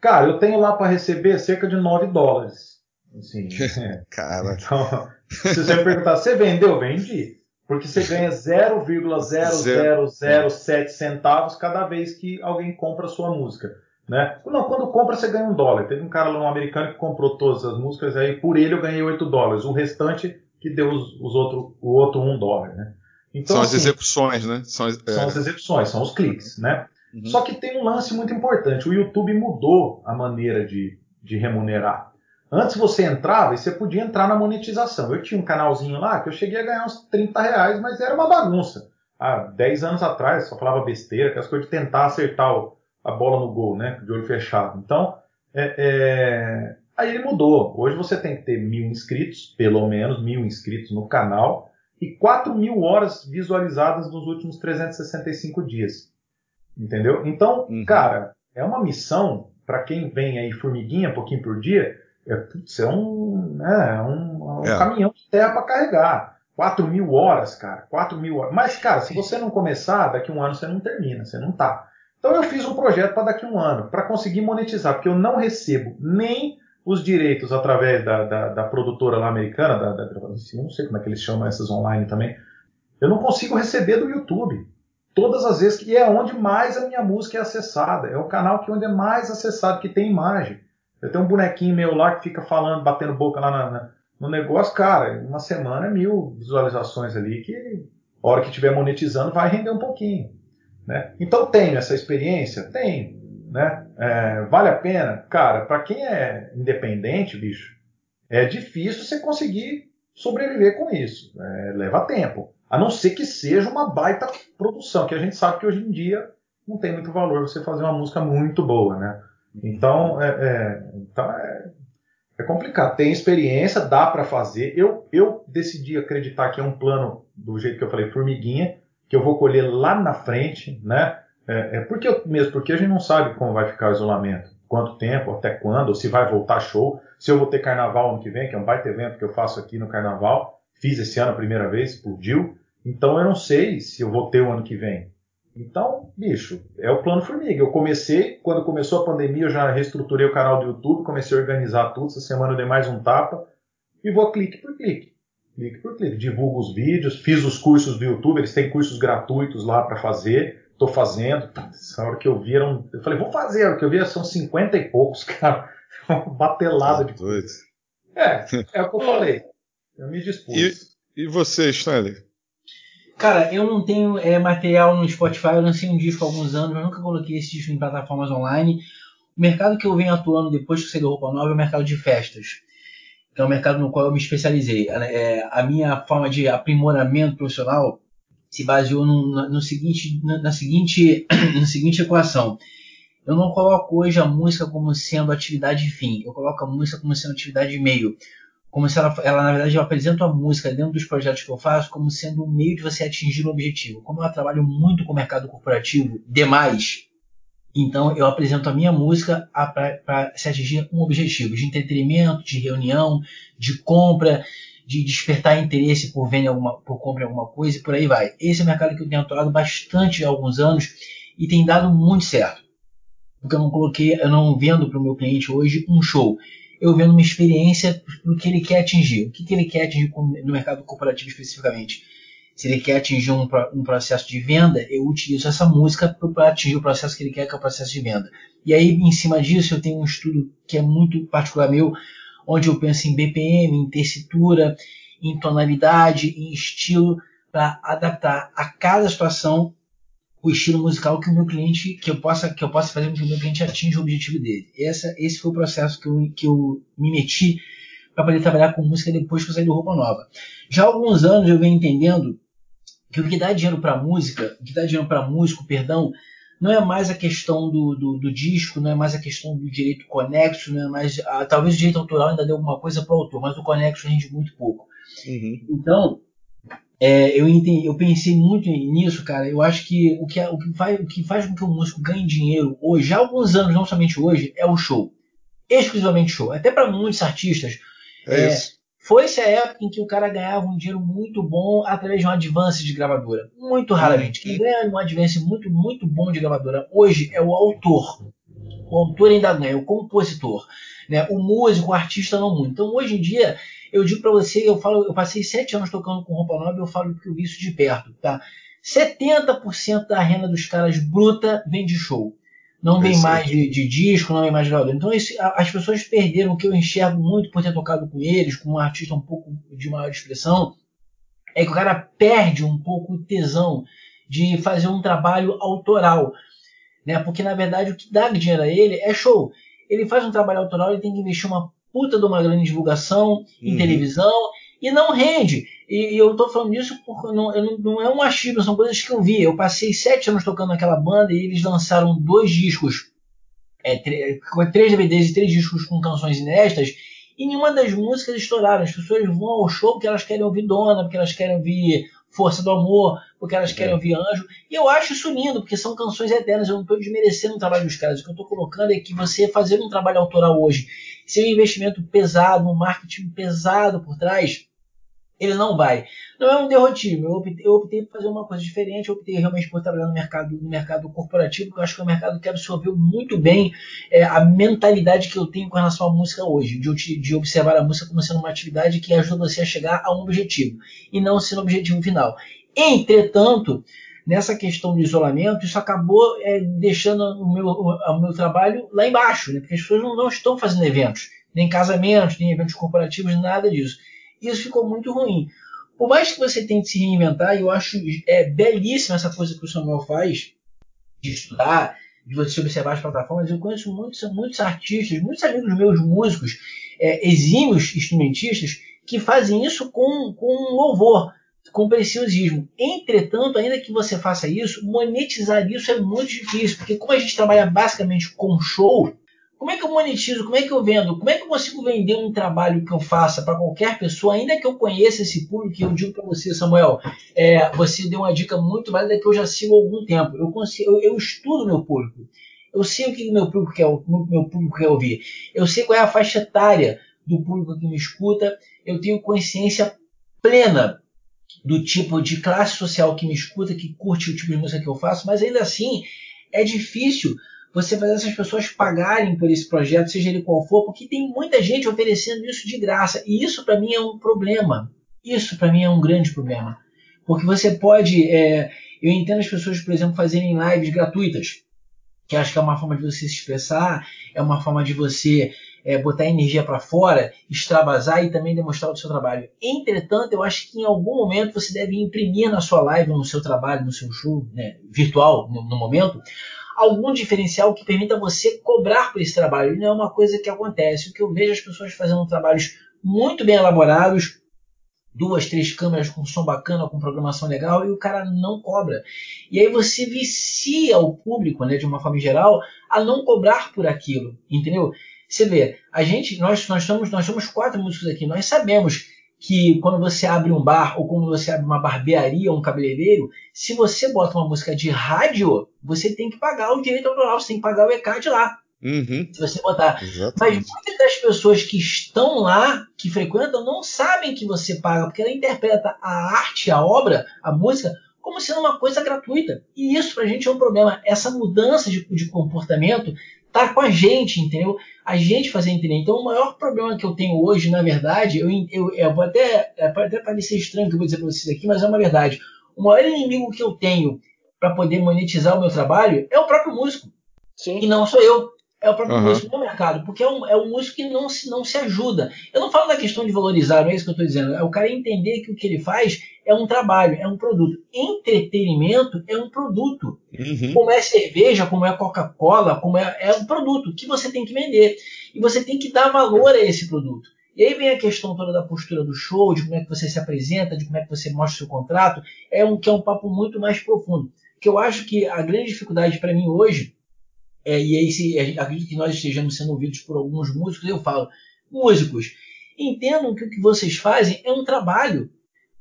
Cara, eu tenho lá para receber cerca de 9 dólares. Assim, é. Cara. Então, se você me perguntar, você vendeu? Vendi. Porque você ganha 0,0007 centavos cada vez que alguém compra a sua música. Né? Não, quando compra você ganha um dólar. Teve um cara lá, um americano, que comprou todas as músicas, aí por ele eu ganhei 8 dólares. O restante que deu os, os outro, o outro um dólar. Né? Então, são assim, as execuções, né? São as, são é. as execuções, são os cliques, né? Uhum. Só que tem um lance muito importante. O YouTube mudou a maneira de, de remunerar. Antes você entrava e você podia entrar na monetização. Eu tinha um canalzinho lá que eu cheguei a ganhar uns 30 reais, mas era uma bagunça. Há 10 anos atrás só falava besteira, aquelas coisas de tentar acertar o- a bola no gol, né? De olho fechado. Então, é, é, aí ele mudou. Hoje você tem que ter mil inscritos, pelo menos mil inscritos no canal, e 4 mil horas visualizadas nos últimos 365 dias. Entendeu? Então, Uhum. cara, é uma missão para quem vem aí formiguinha, pouquinho por dia, é, putz, é um, né, é um, um É. caminhão de terra para carregar. 4 mil horas, cara. 4 mil horas. Mas, cara, se você não começar, daqui a um ano você não termina, você não tá. Então eu fiz um projeto para daqui a um ano, para conseguir monetizar, porque eu não recebo nem os direitos através da, da, da produtora lá americana, da, da não sei como é que eles chamam essas online também. Eu não consigo receber do YouTube. Todas as vezes que é onde mais a minha música é acessada. É o canal que onde é mais acessado, que tem imagem. Eu tenho um bonequinho meu lá que fica falando, batendo boca lá na- na- no negócio, cara, uma semana é mil visualizações ali que a hora que estiver monetizando vai render um pouquinho. Né? Então tenho essa experiência? Tenho. Né? É, vale a pena? Cara, para quem é independente, bicho, é difícil você conseguir sobreviver com isso. É, leva tempo. A não ser que seja uma baita produção, que a gente sabe que hoje em dia não tem muito valor você fazer uma música muito boa, né? Então, é, é, então é, é complicado. Tem experiência, dá para fazer. Eu, eu decidi acreditar que é um plano, do jeito que eu falei, formiguinha, que eu vou colher lá na frente, né? É, é porque eu- mesmo porque a gente não sabe como vai ficar o isolamento, quanto tempo, até quando, se vai voltar show, se eu vou ter carnaval ano que vem, que é um baita evento que eu faço aqui no carnaval, fiz esse ano a primeira vez, explodiu, então eu não sei se eu vou ter o ano que vem. Então, bicho, é o plano formiga. Eu comecei, quando começou a pandemia, eu já reestruturei o canal do YouTube, comecei a organizar tudo. Essa semana eu dei mais um tapa e vou clique por clique. Clique por clique. Divulgo os vídeos, fiz os cursos do YouTube, eles têm cursos gratuitos lá para fazer. Tô fazendo. Tá, Essa hora que eu vi, eram, eu falei, vou fazer. A hora que eu vi, são 50 e poucos, cara. Uma batelada de Doido. É, é o que eu falei. Eu me dispus. E você, Stanley? Cara, eu não tenho é, material no Spotify, eu lancei um disco há alguns anos, mas nunca coloquei esse disco em plataformas online. O mercado que eu venho atuando depois que eu saí do Roupa Nova é o mercado de festas, que é um mercado no qual eu me especializei. É, a minha forma de aprimoramento profissional se baseou no, no seguinte, na, na seguinte, na seguinte equação. Eu não coloco hoje a música como sendo atividade fim, eu coloco a música como sendo atividade meio como se ela, ela, na verdade, eu apresento a música dentro dos projetos que eu faço como sendo um meio de você atingir um objetivo. Como eu trabalho muito com o mercado corporativo, demais, então eu apresento a minha música para se atingir um objetivo de entretenimento, de reunião, de compra, de despertar interesse por venda alguma, por compra em alguma coisa e por aí vai. Esse é o mercado que eu tenho atuado bastante há alguns anos e tem dado muito certo. Porque eu não coloquei, eu não vendo para o meu cliente hoje um show eu vendo uma experiência para o que ele quer atingir. O que, que ele quer atingir no mercado corporativo especificamente? Se ele quer atingir um, um processo de venda, eu utilizo essa música para atingir o processo que ele quer, que é o processo de venda. E aí, em cima disso, eu tenho um estudo que é muito particular meu, onde eu penso em BPM, em tessitura, em tonalidade, em estilo, para adaptar a cada situação o estilo musical que o meu cliente que eu possa que eu possa fazer com que o meu cliente atinja o objetivo dele. Essa, esse foi o processo que eu, que eu me meti para poder trabalhar com música depois que eu saí do Roupa Nova. Já há alguns anos eu venho entendendo que o que dá dinheiro para música, o que dá dinheiro para músico, perdão, não é mais a questão do, do, do, disco, não é mais a questão do direito conexo, não é mais a, talvez o direito autoral ainda dê alguma coisa para o autor, mas o conexo rende muito pouco. Uhum. Então é, eu, entendi, eu pensei muito nisso, cara. Eu acho que o que, o, que faz, o que faz com que o músico ganhe dinheiro hoje, há alguns anos, não somente hoje, é o show. Exclusivamente show. Até para muitos artistas. É, é Foi-se a época em que o cara ganhava um dinheiro muito bom através de um advance de gravadora. Muito raramente. Quem ganha um advance muito, muito bom de gravadora hoje é o autor. O autor ainda ganha, o compositor. Né? O músico, o artista não muito. Então hoje em dia eu digo para você, eu falo, eu passei sete anos tocando com roupa nova, eu falo que eu vi isso de perto, tá? 70% da renda dos caras bruta vem de show. Não vem Esse mais de, de, disco, não vem mais de gravador. Então isso, as pessoas perderam o que eu enxergo muito por ter tocado com eles, com um artista um pouco de maior expressão, é que o cara perde um pouco o tesão de fazer um trabalho autoral. Né? Porque na verdade o que dá dinheiro a ele é show. Ele faz um trabalho autoral, ele tem que investir uma puta de uma grande divulgação em Uhum. televisão e não rende. E, e eu tô falando isso porque não, não, não é um achismo, são coisas que eu vi. Eu passei sete anos tocando naquela banda e eles lançaram dois discos, é, três DVDs e três discos com canções inéditas. E nenhuma das músicas estouraram. As pessoas vão ao show porque elas querem ouvir Dona, porque elas querem ouvir Força do Amor, porque elas querem ouvir Anjo. E eu acho isso lindo, porque são canções eternas. Eu não estou desmerecendo o trabalho dos caras. O que eu estou colocando é que você fazer um trabalho autoral hoje, sem um investimento pesado, um marketing pesado por trás, ele não vai. Não é um derrotismo. Eu optei, eu optei por fazer uma coisa diferente. Eu optei realmente por trabalhar no mercado, no mercado corporativo, porque eu acho que é um mercado que absorveu muito bem é, a mentalidade que eu tenho com relação à música hoje, de, de observar a música como sendo uma atividade que ajuda você a chegar a um objetivo e não sendo o objetivo final. Entretanto, nessa questão do isolamento, isso acabou é, deixando o meu, o meu trabalho lá embaixo, né? porque as pessoas não, não estão fazendo eventos, nem casamentos, nem eventos corporativos, nada disso. Isso ficou muito ruim. Por mais que você tente se reinventar, eu acho é, belíssima essa coisa que o Samuel faz, de estudar, de você observar as plataformas. Eu conheço muitos, muitos artistas, muitos amigos meus músicos, é, exímios instrumentistas, que fazem isso com, com louvor, com preciosismo. Entretanto, ainda que você faça isso, monetizar isso é muito difícil, porque como a gente trabalha basicamente com show, como é que eu monetizo? Como é que eu vendo? Como é que eu consigo vender um trabalho que eu faça para qualquer pessoa, ainda que eu conheça esse público? Eu digo para você, Samuel, é, você deu uma dica muito válida que eu já sigo há algum tempo. Eu, consigo, eu, eu estudo meu público. Eu sei o que meu público quer, meu público quer ouvir. Eu sei qual é a faixa etária do público que me escuta. Eu tenho consciência plena do tipo de classe social que me escuta, que curte o tipo de música que eu faço, mas ainda assim é difícil você fazer essas pessoas pagarem por esse projeto, seja ele qual for, porque tem muita gente oferecendo isso de graça. E isso para mim é um problema. Isso para mim é um grande problema. Porque você pode. É, eu entendo as pessoas, por exemplo, fazerem lives gratuitas, que acho que é uma forma de você se expressar, é uma forma de você é, botar energia para fora, extravasar e também demonstrar o seu trabalho. Entretanto, eu acho que em algum momento você deve imprimir na sua live, no seu trabalho, no seu show né, virtual, no, no momento, algum diferencial que permita você cobrar por esse trabalho. Não é uma coisa que acontece. O que eu vejo as pessoas fazendo trabalhos muito bem elaborados, duas, três câmeras com som bacana, com programação legal, e o cara não cobra. E aí você vicia o público, né, de uma forma geral, a não cobrar por aquilo, entendeu? Você vê, a gente, nós, nós, somos, nós somos quatro músicos aqui, nós sabemos que quando você abre um bar ou quando você abre uma barbearia ou um cabeleireiro, se você bota uma música de rádio, você tem que pagar o direito autoral, você tem que pagar o ECAD lá. Uhum. Se você botar. Exatamente. Mas muitas das pessoas que estão lá, que frequentam, não sabem que você paga, porque ela interpreta a arte, a obra, a música, como sendo uma coisa gratuita. E isso pra gente é um problema. Essa mudança de, de comportamento tá com a gente, entendeu? A gente fazer entender. Então, o maior problema que eu tenho hoje, na verdade, eu, eu, eu vou até, é, pode até parecer estranho o que eu vou dizer para vocês aqui, mas é uma verdade. O maior inimigo que eu tenho para poder monetizar o meu trabalho é o próprio músico. Sim. E não sou eu. É o próprio Uhum. músico no mercado, porque é um, é um músico que não se, não se ajuda. Eu não falo da questão de valorizar, não é isso que eu estou dizendo. É o cara entender que o que ele faz é um trabalho, é um produto. Entretenimento é um produto Uhum. como é cerveja, como é Coca-Cola, como é, é um produto que você tem que vender. E você tem que dar valor a esse produto. E aí vem a questão toda da postura do show, de como é que você se apresenta, de como é que você mostra o seu contrato, é um, que é um papo muito mais profundo. Que eu acho que a grande dificuldade para mim hoje, é, e aí se, acredito que nós estejamos sendo ouvidos por alguns músicos, eu falo, músicos, entendam que o que vocês fazem é um trabalho.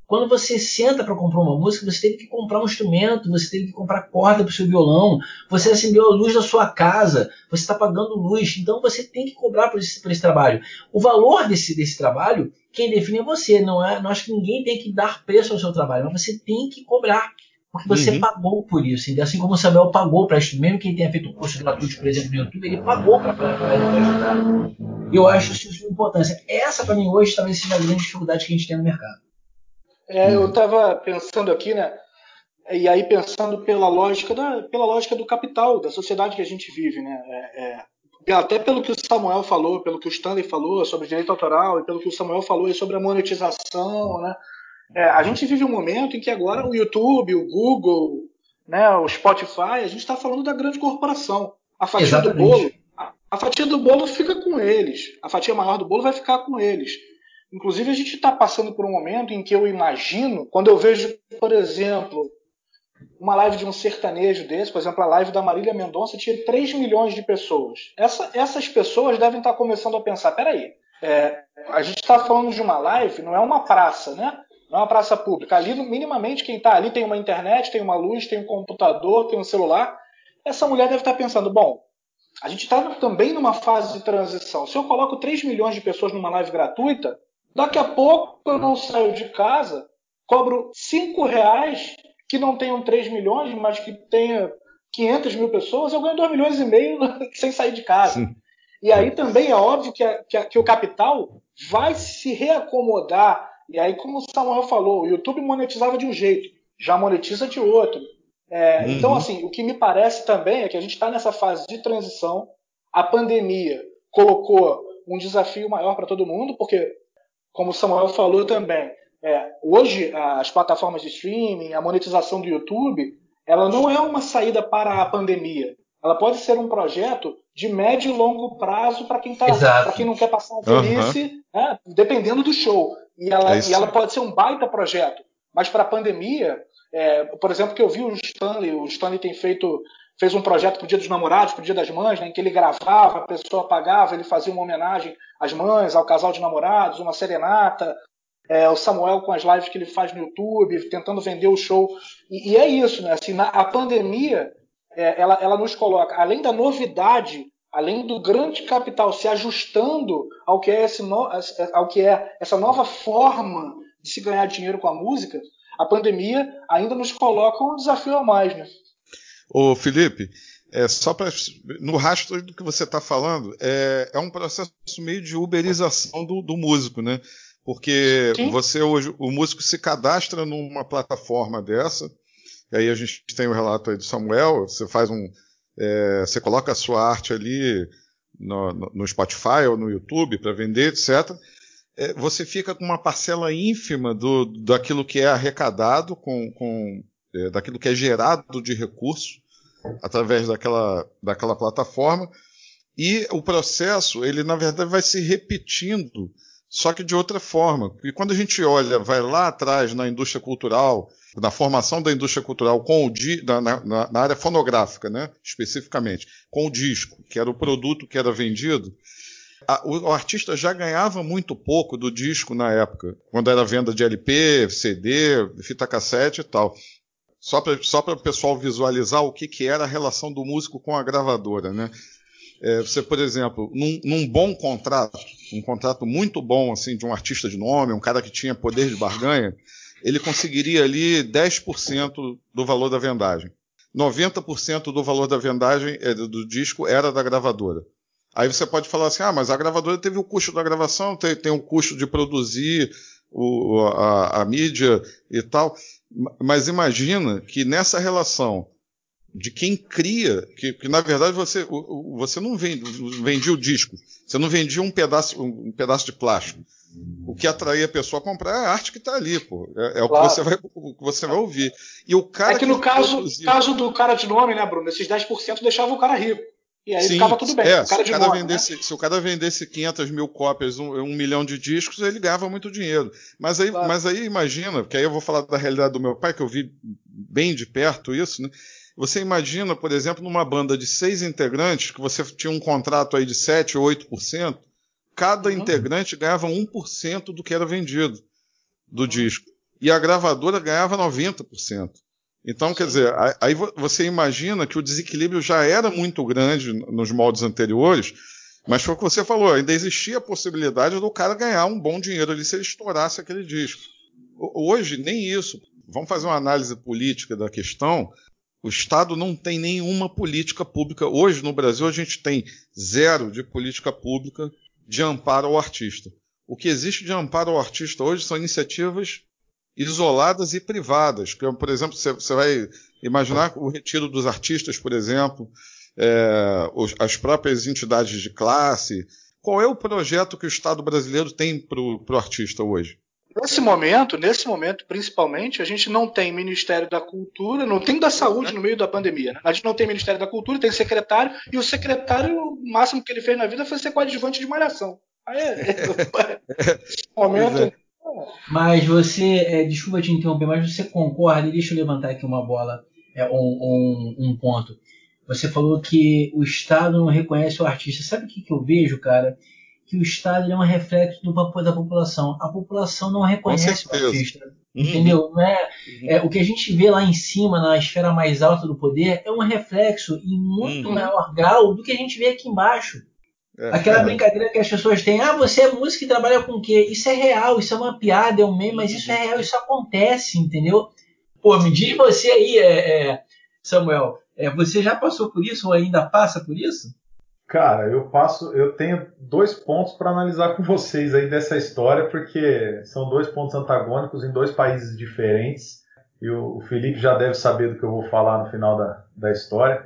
Quando você senta para comprar uma música, você teve que comprar um instrumento, você teve que comprar corda para o seu violão, você acendeu a luz da sua casa, você está pagando luz, então você tem que cobrar por esse, por esse trabalho. O valor desse, desse trabalho, quem define é você, não é? Acho que ninguém tem que dar preço ao seu trabalho, mas você tem que cobrar. Porque você Uhum. pagou por isso. Assim como o Samuel pagou para isso, mesmo quem tenha feito um curso gratuito, por exemplo, no YouTube, ele pagou para ajudar. E eu acho isso de importância. Essa, para mim, hoje, talvez seja a grande dificuldade que a gente tem no mercado. É, eu estava pensando aqui, né? E aí pensando pela lógica da, pela lógica do capital, da sociedade que a gente vive, né? É, é, até pelo que o Samuel falou, pelo que o Stanley falou sobre direito autoral e pelo que o Samuel falou sobre a monetização, né? É, a gente vive um momento em que agora o YouTube, o Google, né, o Spotify, a gente está falando da grande corporação. A fatia Exatamente. do bolo, a, a, fatia do bolo fica com eles. A fatia maior do bolo vai ficar com eles. Inclusive, a gente está passando por um momento em que eu imagino, quando eu vejo, por exemplo, uma live de um sertanejo desse, por exemplo, a live da Marília Mendonça tinha 3 milhões de pessoas. Essa, essas pessoas devem estar começando a pensar, peraí, é, a gente está falando de uma live, não é uma praça, né? Não é uma praça pública. Ali, minimamente, quem está ali tem uma internet, tem uma luz, tem um computador, tem um celular. Essa mulher deve estar pensando, bom, a gente está também numa fase de transição. Se eu coloco 3 milhões de pessoas numa live gratuita, daqui a pouco eu não saio de casa, cobro 5 reais que não tenham 3 milhões, mas que tenha 500 mil pessoas, eu ganho 2 milhões e meio sem sair de casa. Sim. E aí também é óbvio que, a, que, a, que, o capital vai se reacomodar. E aí, como o Samuel falou, o YouTube monetizava de um jeito, já monetiza de outro. É, uhum. Então, assim, o que me parece também é que a gente está nessa fase de transição. A pandemia colocou um desafio maior para todo mundo, porque, como o Samuel falou também, é, hoje, as plataformas de streaming, a monetização do YouTube, ela não é uma saída para a pandemia. Ela pode ser um projeto de médio e longo prazo para quem, tá, quem não quer passar uma velhice, uhum. né, dependendo do show. E ela, é e ela pode ser um baita projeto. Mas para a pandemia, é, por exemplo, que eu vi o Stanley, o Stanley tem feito fez um projeto para o Dia dos Namorados, para o Dia das Mães, né, em que ele gravava, a pessoa pagava, ele fazia uma homenagem às mães, ao casal de namorados, uma serenata, é, o Samuel com as lives que ele faz no YouTube, tentando vender o show. E, e é isso, né? Assim, na, a pandemia, é, ela, ela nos coloca, além da novidade, além do grande capital se ajustando ao que é, esse no, ao que é essa nova forma de se ganhar dinheiro com a música, a pandemia ainda nos coloca um desafio a mais, né? Ô Felipe, é, só para no rastro do que você está falando, é, é um processo meio de uberização do, do músico, né? Porque Sim. você hoje, o músico se cadastra numa plataforma dessa, e aí a gente tem o relato aí do Samuel, você faz um. É, você coloca a sua arte ali no, no Spotify ou no YouTube para vender, etc. É, você fica com uma parcela ínfima do, daquilo que é arrecadado, com, com é, daquilo que é gerado de recurso através daquela, daquela plataforma. E o processo, ele na verdade vai se repetindo só que de outra forma. Porque quando a gente olha, vai lá atrás na indústria cultural, na formação da indústria cultural com o na, na, na, área fonográfica, né, especificamente, com o disco, que era o produto que era vendido, a, o, o, artista já ganhava muito pouco do disco na época, quando era venda de LP, CD, fita cassete e tal. Só para só o pessoal visualizar o que, que era a relação do músico com a gravadora, né? É, você, por exemplo, num, num, bom contrato, um contrato muito bom assim de um artista de nome, um cara que tinha poder de barganha, ele conseguiria ali 10% do valor da vendagem. 90% do valor da vendagem é, do disco era da gravadora. Aí você pode falar assim: ah, mas a gravadora teve o custo da gravação, tem, tem o custo de produzir o, a, a mídia e tal. Mas imagina que nessa relação de quem cria, que, que, na verdade você, você não vende, vendia o disco, você não vendia um pedaço, um pedaço de plástico. O que atraía a pessoa a comprar é a arte que está ali, pô. É, é claro. o, que você vai, o que você vai ouvir. E o cara é que, que no caso, produzia... caso do cara de nome, né, Bruno? Esses 10% deixavam o cara rico. E aí Sim, ficava tudo bem. É, o cara se, o cara né? vendesse, né? se o cara vendesse 500 mil cópias, um, um, milhão de discos, ele ganhava muito dinheiro. Mas aí, claro. mas aí imagina, porque aí eu vou falar da realidade do meu pai, que eu vi bem de perto isso, né? Você imagina, por exemplo, numa banda de seis integrantes, que você tinha um contrato aí de 7 ou 8%, cada uhum. integrante ganhava 1% do que era vendido do uhum. disco. E a gravadora ganhava 90%. Então, quer dizer, aí você imagina que o desequilíbrio já era muito grande nos moldes anteriores, mas foi o que você falou, ainda existia a possibilidade do cara ganhar um bom dinheiro ali se ele estourasse aquele disco. Hoje, nem isso. Vamos fazer uma análise política da questão. O Estado não tem nenhuma política pública. Hoje, no Brasil, a gente tem zero de política pública de amparo ao artista. O que existe de amparo ao artista hoje são iniciativas isoladas e privadas. Por exemplo, você vai imaginar o retiro dos artistas, por exemplo, é, as próprias entidades de classe. Qual é o projeto que o Estado brasileiro tem para o artista hoje? nesse momento, nesse momento, principalmente, a gente não tem Ministério da Cultura, não tem da Saúde no meio da pandemia. Né? A gente não tem Ministério da Cultura, tem secretário, e o secretário, o máximo que ele fez na vida foi ser coadjuvante de malhação. Aí, nesse momento. Mas você, é, desculpa te interromper, mas você concorda, deixa eu levantar aqui uma bola, é, um, um, um ponto. Você falou que o Estado não reconhece o artista. Sabe o que, que eu vejo, cara? Que o Estado é um reflexo do, da população. A população não reconhece o artista. Uhum. Entendeu? Não é, uhum. é, o que a gente vê lá em cima, na esfera mais alta do poder, é um reflexo em muito uhum. maior grau do que a gente vê aqui embaixo. É, Aquela é. brincadeira que as pessoas têm, ah, você é músico e trabalha com o quê? Isso é real, isso é uma piada, é um meme, mas isso é real, isso acontece, entendeu? Pô, me diz você aí, é, é Samuel, é, você já passou por isso ou ainda passa por isso? Cara, eu passo, eu tenho dois pontos para analisar com vocês aí dessa história, porque são dois pontos antagônicos em dois países diferentes. E o, o Felipe já deve saber do que eu vou falar no final da, da história.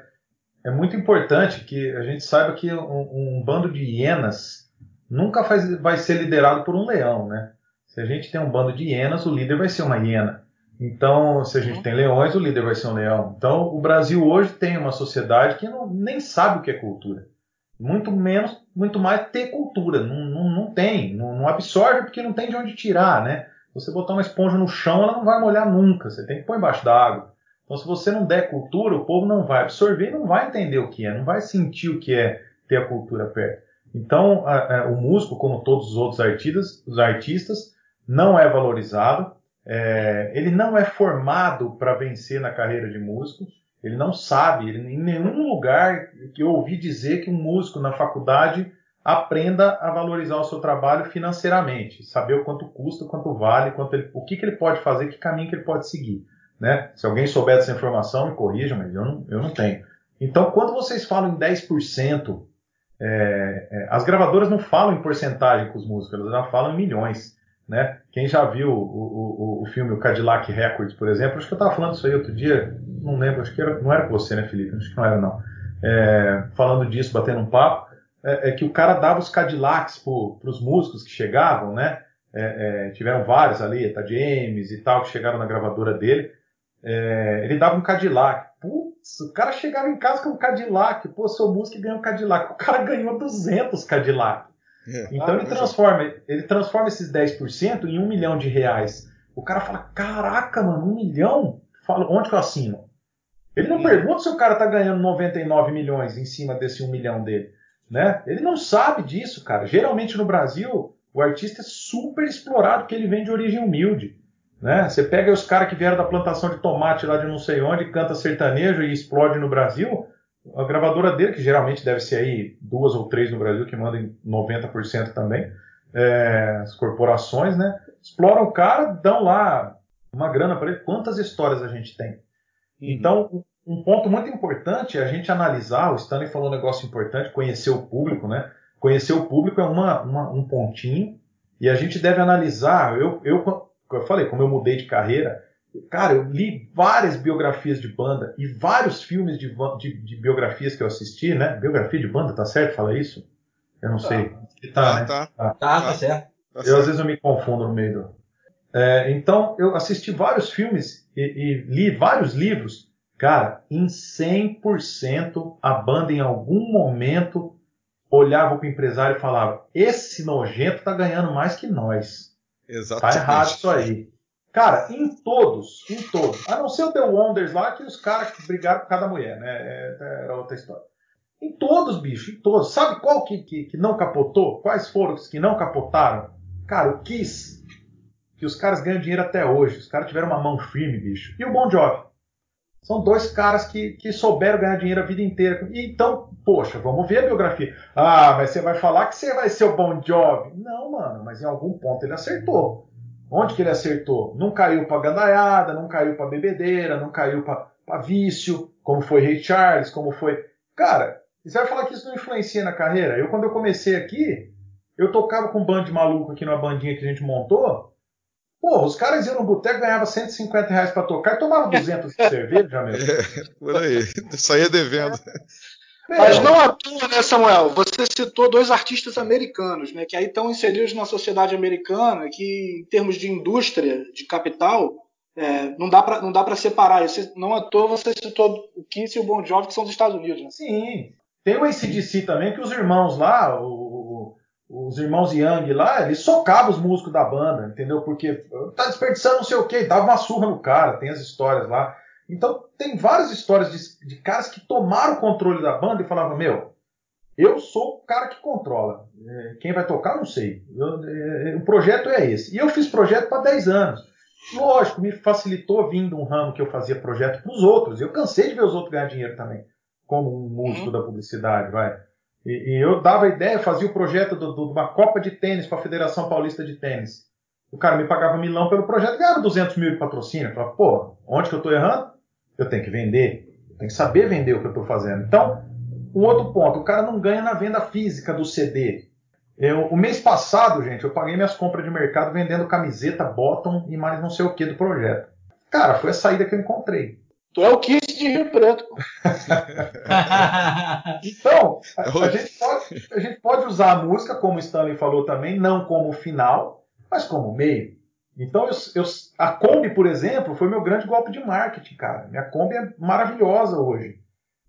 É muito importante que a gente saiba que um, um bando de hienas nunca faz, vai ser liderado por um leão, né? Se a gente tem um bando de hienas, o líder vai ser uma hiena. Então, se a gente uhum. tem leões, o líder vai ser um leão. Então, o Brasil hoje tem uma sociedade que não, nem sabe o que é cultura. Muito menos, muito mais ter cultura. Não, não, não tem, não, não, absorve porque não tem de onde tirar, né? Você botar uma esponja no chão, ela não vai molhar nunca. Você tem que pôr embaixo d'água. Então, se você não der cultura, o povo não vai absorver, não vai entender o que é, não vai sentir o que é ter a cultura perto. Então, a, a, o músico, como todos os outros artistas, os artistas, não é valorizado é, ele não é formado para vencer na carreira de músico, ele não sabe, ele, em nenhum lugar que eu ouvi dizer que um músico na faculdade aprenda a valorizar o seu trabalho financeiramente, saber o quanto custa, quanto vale, quanto ele, o que, que ele pode fazer, que caminho que ele pode seguir. Né? Se alguém souber dessa informação, me corrija, mas eu não, eu não tenho. Então, quando vocês falam em 10%, é, é, as gravadoras não falam em porcentagem com os músicos, elas já falam em milhões. Né? Quem já viu o, o, o filme O Cadillac Records, por exemplo, acho que eu estava falando isso aí outro dia, não lembro, acho que era, não era com você, né, Felipe? Acho que não era, não. É, falando disso, batendo um papo, é, é, que o cara dava os Cadillacs para os músicos que chegavam, né? É, é, tiveram vários ali, tá James e tal, que chegaram na gravadora dele. É, ele dava um Cadillac. Putz, o cara chegava em casa com um Cadillac. Pô, sou músico e ganhou um Cadillac. O cara ganhou 200 Cadillac. É. Então ah, ele transforma, ele transforma esses 10% em um milhão de reais. O cara fala, caraca, mano, um milhão? Fala, onde que eu assino? Ele não pergunta se o cara tá ganhando 99 milhões em cima desse um milhão dele. Né? Ele não sabe disso, cara. Geralmente no Brasil, o artista é super explorado porque ele vem de origem humilde. Né? Você pega os caras que vieram da plantação de tomate lá de não sei onde, canta sertanejo e explode no Brasil a gravadora dele, que geralmente deve ser aí duas ou três no Brasil, que mandam 90% também, é, as corporações, né? Exploram o cara, dão lá uma grana para ele. Quantas histórias a gente tem? Uhum. Então, um ponto muito importante é a gente analisar, o Stanley falou um negócio importante, conhecer o público, né? Conhecer o público é uma, uma, um pontinho, e a gente deve analisar, eu, eu, eu falei, como eu mudei de carreira, Cara, eu li várias biografias de banda e vários filmes de, de, de, biografias que eu assisti, né? Biografia de banda, tá certo? Fala isso? Eu não tá. sei. Tá, tá, né? tá. Tá, tá, tá certo. Tá eu às vezes eu me confundo no meio do. É, então, eu assisti vários filmes e, e li vários livros. Cara, em 100% a banda em algum momento olhava para o empresário e falava: Esse nojento tá ganhando mais que nós. Exatamente. Tá errado isso aí. Cara, em todos, em todos. A não ser o The Wonders lá, que os caras brigaram com cada mulher, né? É, é, era outra história. Em todos, bicho, em todos. Sabe qual que, que, que não capotou? Quais foram os que não capotaram? Cara, o Kiss. Que os caras ganham dinheiro até hoje. Os caras tiveram uma mão firme, bicho. E o Bon Jovi. São dois caras que, que souberam ganhar dinheiro a vida inteira. E então, poxa, vamos ver a biografia. Ah, mas você vai falar que você vai ser o Bon Jovi. Não, mano, mas em algum ponto ele acertou. Onde que ele acertou? Não caiu para gandaiada, não caiu para bebedeira, não caiu para vício, como foi Ray Charles, como foi. Cara, você vai falar que isso não influencia na carreira? Eu, quando eu comecei aqui, eu tocava com um bando de maluco aqui numa bandinha que a gente montou. Pô, os caras iam no boteco, ganhavam 150 reais pra tocar e tomavam 200 de cerveja, meu. É, por aí. Saía devendo. Mas não à toa, né, Samuel? Você citou dois artistas americanos, né? Que aí estão inseridos na sociedade americana, que em termos de indústria, de capital, é, não dá para não dá para separar. Você, não à toa você citou o Kiss e o Bon Jovi que são dos Estados Unidos. Né? Sim. Tem o ACDC também que os irmãos lá, o, os irmãos Young lá, eles socavam os músicos da banda, entendeu? Porque tá desperdiçando não sei o quê, dava uma surra no cara, tem as histórias lá. Então tem várias histórias de, de caras que tomaram o controle da banda e falavam, meu, eu sou o cara que controla. É, quem vai tocar, não sei. Eu, é, o projeto é esse. E eu fiz projeto para 10 anos. Lógico, me facilitou vindo um ramo que eu fazia projeto para os outros. Eu cansei de ver os outros ganhar dinheiro também, como um músico uhum. da publicidade, vai. E, e, eu dava ideia, fazia o projeto de uma Copa de Tênis para a Federação Paulista de Tênis. O cara me pagava milão pelo projeto, ganhava 200 mil de patrocínio. Eu falava, pô, onde que eu estou errando? Eu tenho que vender, eu tenho que saber vender o que eu estou fazendo. Então, um outro ponto, o cara não ganha na venda física do CD. Eu, o mês passado, gente, eu paguei minhas compras de mercado vendendo camiseta, bottom e mais não sei o que do projeto. Cara, foi a saída que eu encontrei. Tu é o Kiss de Rio Preto. então, a, a, gente pode, a, gente pode, usar a música, como o Stanley falou também, não como final, mas como meio. Então, eu, eu, a Kombi, por exemplo, foi meu grande golpe de marketing, cara. Minha Kombi é maravilhosa hoje.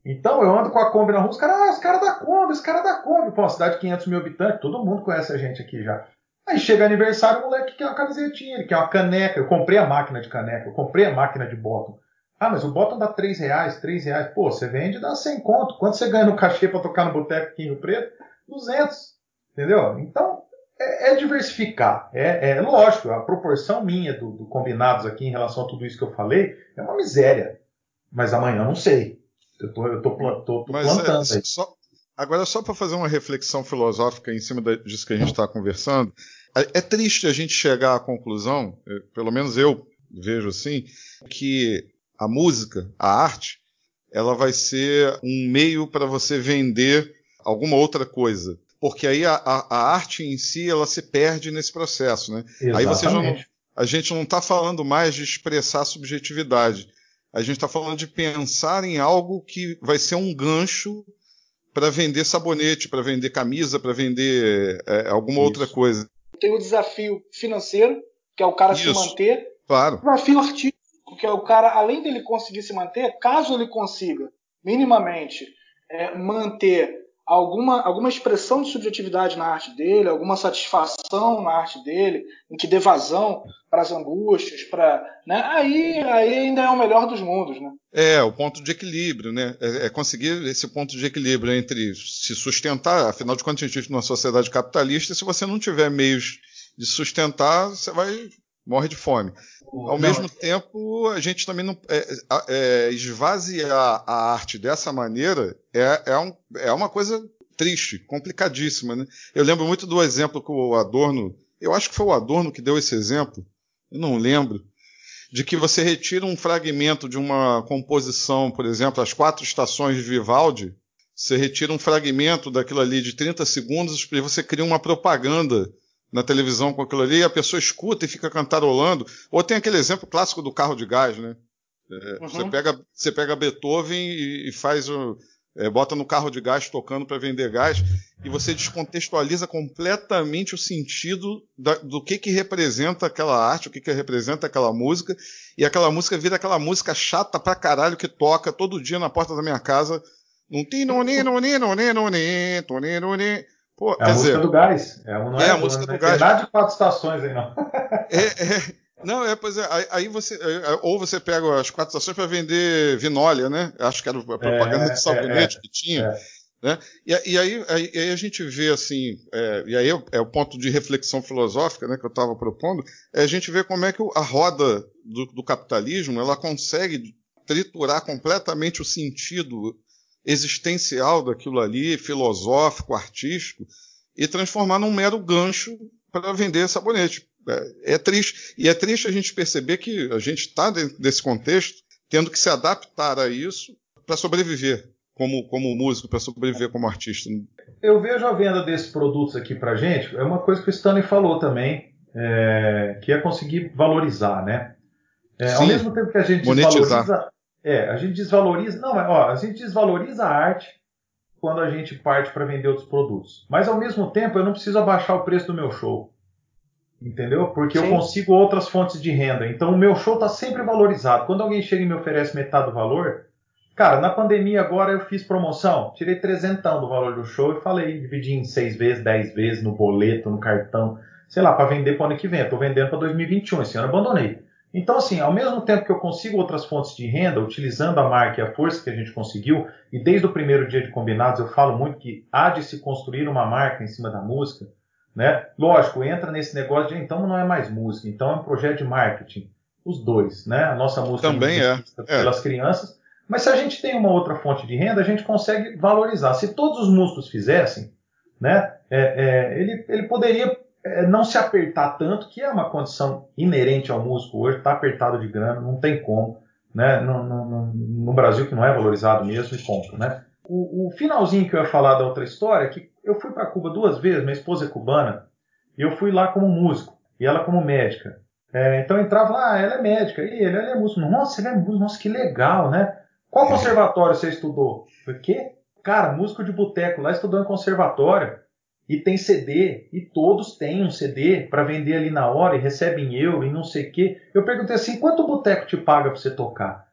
Então eu ando com a Kombi na rua, os caras, ah, os caras da Kombi, os caras da Kombi. Pô, cidade de 500 mil habitantes, todo mundo conhece a gente aqui já. Aí chega aniversário, o moleque quer uma camisetinha, ele quer uma caneca. Eu comprei a máquina de caneca, eu comprei a máquina de bottom. Ah, mas o bottom dá 3 reais, 3 reais. Pô, você vende, dá 100 conto. Quanto você ganha no cachê para tocar no boteco aqui em Rio Preto? 200. Entendeu? Então, é, é diversificar. É, é, lógico, a proporção minha do, do combinados aqui em relação a tudo isso que eu falei é uma miséria. Mas amanhã eu não sei. Eu tô, eu tô, tô, tô plantando é, aí. Só, agora, só para fazer uma reflexão filosófica em cima disso que a gente está conversando, é, é triste a gente chegar à conclusão, é, pelo menos eu vejo assim, que a música, a arte, ela vai ser um meio para você vender alguma outra coisa. Porque aí a, a, a, arte em si ela se perde nesse processo, né? Aí você já não, a gente não está falando mais de expressar subjetividade. A gente está falando de pensar em algo que vai ser um gancho para vender sabonete, para vender camisa, para vender é, alguma Isso. outra coisa. Tem o desafio financeiro, que é o cara Isso. se manter. Claro. O desafio artístico, que o cara, além dele conseguir se manter, caso ele consiga minimamente é, manter alguma, alguma expressão de subjetividade na arte dele, alguma satisfação na arte dele, em que dê vazão para as angústias, para, né? Aí, aí ainda é o melhor dos mundos, né? É, o ponto de equilíbrio, né? É, é conseguir esse ponto de equilíbrio entre se sustentar, afinal de contas a gente vive numa sociedade capitalista, se você não tiver meios de sustentar, você vai morre de fome. Ao mesmo tempo, a gente também não. É, é, esvaziar a arte dessa maneira é, é, um, é uma coisa triste, complicadíssima. Né? Eu lembro muito do exemplo que o Adorno. Eu acho que foi o Adorno que deu esse exemplo, eu não lembro. De que você retira um fragmento de uma composição, por exemplo, as quatro estações de Vivaldi, você retira um fragmento daquilo ali de 30 segundos e você cria uma propaganda na televisão com aquilo ali, a pessoa escuta e fica cantarolando. Ou tem aquele exemplo clássico do carro de gás, né? É, uhum. Você, pega, você pega Beethoven e, e faz o. É, bota no carro de gás tocando para vender gás e você descontextualiza completamente o sentido da, do que, que representa aquela arte, o que, que representa aquela música, e aquela música vira aquela música chata pra caralho que toca todo dia na porta da minha casa. Não tem Pô, é a música dizer, do gás. É, não é, é a música do gás. Não é de quatro estações aí, não. é, é, não, é, pois é. Aí, aí você. É, ou você pega as quatro estações para vender vinólia, né? Acho que era a propaganda é, de sabonete é, que tinha. Né? E, e aí, aí, aí, a gente vê assim, é, e aí é, o ponto de reflexão filosófica né, que eu estava propondo, é a gente vê como é que a roda do, do capitalismo ela consegue triturar completamente o sentido existencial daquilo ali, filosófico, artístico, e transformar num mero gancho para vender sabonete. É, é, triste. E é triste a gente perceber que a gente está dentro desse contexto, tendo que se adaptar a isso para sobreviver como, como músico, para sobreviver como artista. Eu vejo a venda desses produtos aqui para gente, é uma coisa que o Stanley falou também, é, que é conseguir valorizar, né? É, ao mesmo tempo que a gente monetizar. É, a gente desvaloriza. Não, ó, a gente desvaloriza a arte quando a gente parte para vender outros produtos. Mas ao mesmo tempo, eu não preciso abaixar o preço do meu show. Entendeu? Porque Sim. eu consigo outras fontes de renda. Então o meu show está sempre valorizado. Quando alguém chega e me oferece metade do valor, cara, na pandemia agora eu fiz promoção, tirei trezentão do valor do show e falei, dividi em seis vezes, dez vezes, no boleto, no cartão, sei lá, para vender para o ano que vem. Eu tô vendendo para 2021, esse ano eu abandonei. Então, assim, ao mesmo tempo que eu consigo outras fontes de renda, utilizando a marca e a força que a gente conseguiu, e desde o primeiro dia de combinados eu falo muito que há de se construir uma marca em cima da música, né? Lógico, entra nesse negócio de então não é mais música, então é um projeto de marketing. Os dois, né? A nossa música também é, é pelas crianças. Mas se a gente tem uma outra fonte de renda, a gente consegue valorizar. Se todos os músicos fizessem, né? É, é, ele, ele poderia não se apertar tanto, que é uma condição inerente ao músico hoje, está apertado de grana, não tem como. Né? No, no, no, Brasil que não é valorizado mesmo e ponto. Né? O, o, finalzinho que eu ia falar da outra história é que eu fui para Cuba duas vezes, minha esposa é cubana, e eu fui lá como músico, e ela como médica. É, então eu entrava lá, ah, ela é médica, e ele, ele é músico. Nossa, ele é músico, nossa, que legal, né? Qual conservatório você estudou? Foi quê? Cara, músico de boteco, lá estudou em conservatório, e tem CD, e todos têm um CD para vender ali na hora, e recebem euro, e não sei o quê. Eu perguntei assim, quanto o boteco te paga para você tocar?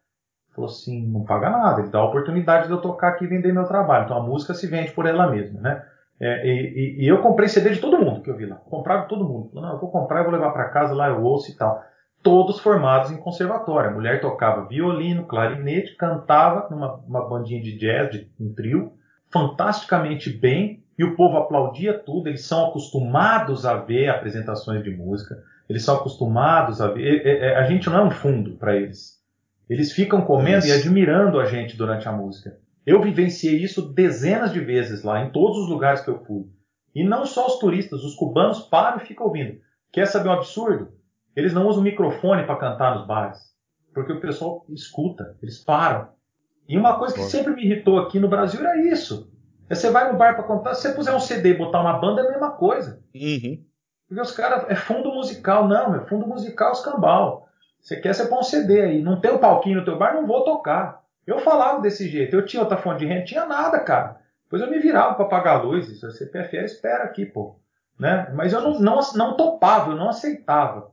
falou assim, não paga nada, ele dá a oportunidade de eu tocar aqui e vender meu trabalho. Então a música se vende por ela mesma, né? É, e, e, eu comprei CD de todo mundo que eu vi lá. Comprava todo mundo. Falei, não, eu vou comprar e vou levar para casa, lá eu ouço e tal. Todos formados em conservatório. A mulher tocava violino, clarinete, cantava numa uma bandinha de jazz, de um trio, fantasticamente bem, e o povo aplaudia tudo. Eles são acostumados a ver apresentações de música, eles são acostumados a ver. É, é, a gente não é um fundo para eles. Eles ficam comendo e admirando a gente durante a música. Eu vivenciei isso dezenas de vezes lá, em todos os lugares que eu fui. E não só os turistas, os cubanos param e ficam ouvindo. Quer saber um absurdo? Eles não usam microfone para cantar nos bares, porque o pessoal escuta, eles param. E uma coisa que sempre me irritou aqui no Brasil era isso. Você vai no bar para cantar, se você puser um CD e botar uma banda, é a mesma coisa. Uhum. Porque os caras, é fundo musical. Não, é fundo musical escambau. Você quer, você põe um CD aí. Não tem um palquinho no teu bar, não vou tocar. Eu falava desse jeito. Eu tinha outra fonte de renda? Tinha nada, cara. Depois eu me virava para pagar a luz. Se você prefere, espera aqui, pô. Né? Mas eu não, não, não topava, eu não aceitava.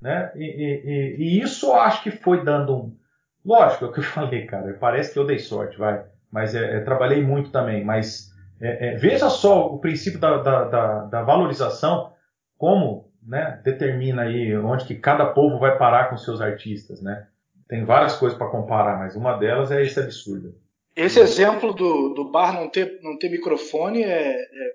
Né? E, e, e, isso eu acho que foi dando um. Lógico, é o que eu falei, cara. Parece que eu dei sorte, vai. Mas é, é, trabalhei muito também. Mas é, é veja só o princípio da, da, da, da valorização, como né, determina aí onde que cada povo vai parar com seus artistas, né? Tem várias coisas para comparar, mas uma delas é esse absurdo. Esse exemplo do, do bar não ter, não ter microfone é, é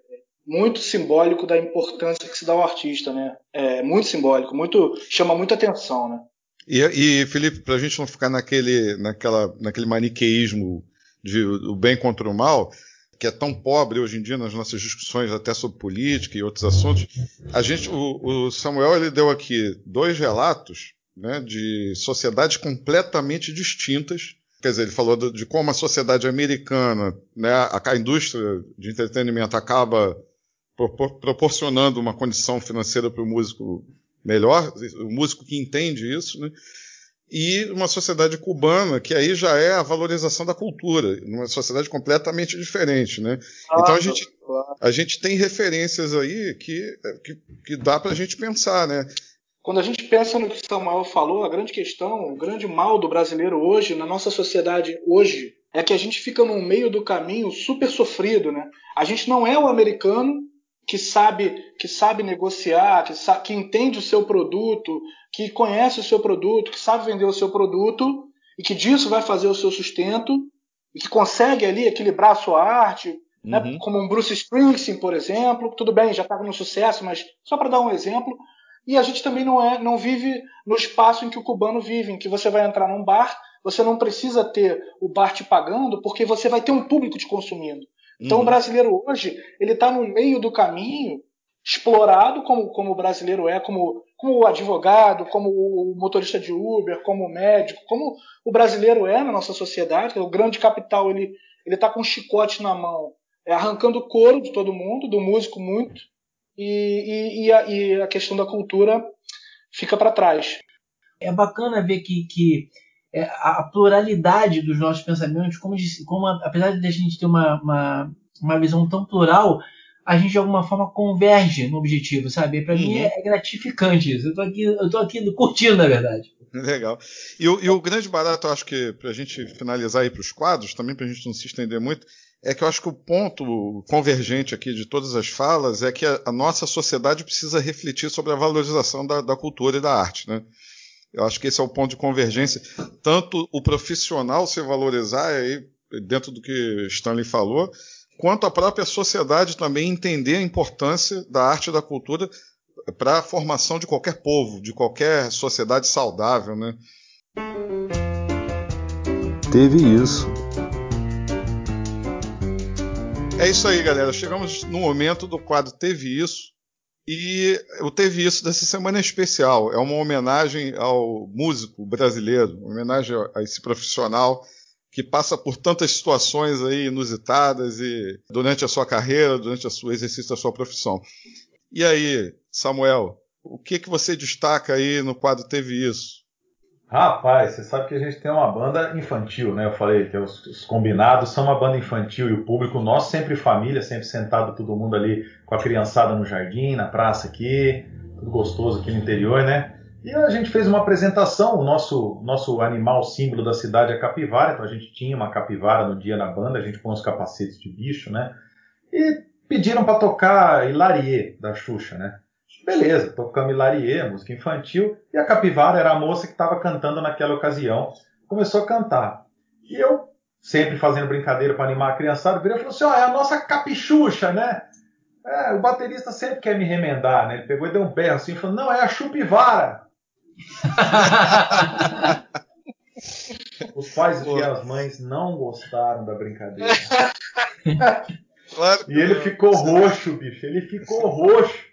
muito simbólico da importância que se dá ao artista, né? É muito simbólico, muito chama muita atenção, né? E, e Felipe, para a gente não ficar naquele, naquela, naquele maniqueísmo de o bem contra o mal, que é tão pobre hoje em dia nas nossas discussões até sobre política e outros assuntos, a gente, o, o Samuel ele deu aqui dois relatos né, de sociedades completamente distintas. Quer dizer, ele falou de, de como a sociedade americana, né, a, a, indústria de entretenimento acaba pro, proporcionando uma condição financeira para o músico melhor, o músico que entende isso, né? E uma sociedade cubana, que aí já é a valorização da cultura, numa sociedade completamente diferente, né? Claro, então a gente, claro. a gente tem referências aí que, que, que dá para a gente pensar, né? Quando a gente pensa no que Samuel falou, a grande questão, o grande mal do brasileiro hoje, na nossa sociedade hoje, é que a gente fica no meio do caminho super sofrido, né? A gente não é o americano que sabe que sabe negociar, que, sabe, que entende o seu produto, que conhece o seu produto, que sabe vender o seu produto e que disso vai fazer o seu sustento e que consegue ali equilibrar a sua arte, né? uhum. né? como um Bruce Springsteen, por exemplo. Tudo bem, já está no sucesso, mas só para dar um exemplo. E a gente também não é, não vive no espaço em que o cubano vive, em que você vai entrar num bar, você não precisa ter o bar te pagando, porque você vai ter um público te consumindo. Então uhum. o brasileiro hoje ele está no meio do caminho, explorado como, como o brasileiro é, como, como o advogado, como o motorista de Uber, como o médico, como o brasileiro é na nossa sociedade. O grande capital ele ele está com um chicote na mão, é, arrancando o couro de todo mundo, do músico muito, e, e, e, a, e a, questão da cultura fica para trás. É bacana ver que, que é, a pluralidade dos nossos pensamentos, como, como apesar de a gente ter uma, uma, uma visão tão plural, a gente de alguma forma converge no objetivo, sabe? Para uhum. mim é, é, gratificante isso. Eu tô aqui, eu tô aqui curtindo, na verdade. Legal. E o, e o grande barato, eu acho que para a gente finalizar aí para os quadros, também para a gente não se estender muito, é que eu acho que o ponto convergente aqui de todas as falas é que a, a nossa sociedade precisa refletir sobre a valorização da, da, cultura e da arte, né? Eu acho que esse é o ponto de convergência. Tanto o profissional se valorizar, aí, dentro do que Stanley falou, quanto a própria sociedade também entender a importância da arte e da cultura para a formação de qualquer povo, de qualquer sociedade saudável, né? Teve isso. É isso aí, galera. Chegamos no momento do quadro Teve Isso. E o Teve Isso dessa semana especial. É uma homenagem ao músico brasileiro, uma homenagem a esse profissional que passa por tantas situações aí inusitadas e durante a sua carreira, durante o exercício da sua profissão. E aí, Samuel, o que que você destaca aí no quadro Teve Isso? Rapaz, você sabe que a gente tem uma banda infantil, né? Eu falei que os, os, combinados são uma banda infantil e o público nosso sempre família, sempre sentado todo mundo ali com a criançada no jardim, na praça aqui, tudo gostoso aqui no interior, né? E a gente fez uma apresentação, o nosso, nosso animal símbolo da cidade é a capivara, então a gente tinha uma capivara no dia na banda, a gente põe os capacetes de bicho, né? E pediram para tocar Hilarie, da Xuxa, né? Beleza, tocamos Hilarie, música infantil, e a capivara era a moça que estava cantando naquela ocasião. Começou a cantar. E eu, sempre fazendo brincadeira para animar a criançada, virei e falou assim: ó, oh, é a nossa capichucha, né? É, o baterista sempre quer me remendar, né? Ele pegou e deu um berro assim e falou: não, é a chupivara. Os pais e as mães não gostaram da brincadeira. Claro e ele não. ficou roxo, bicho. Ele ficou roxo.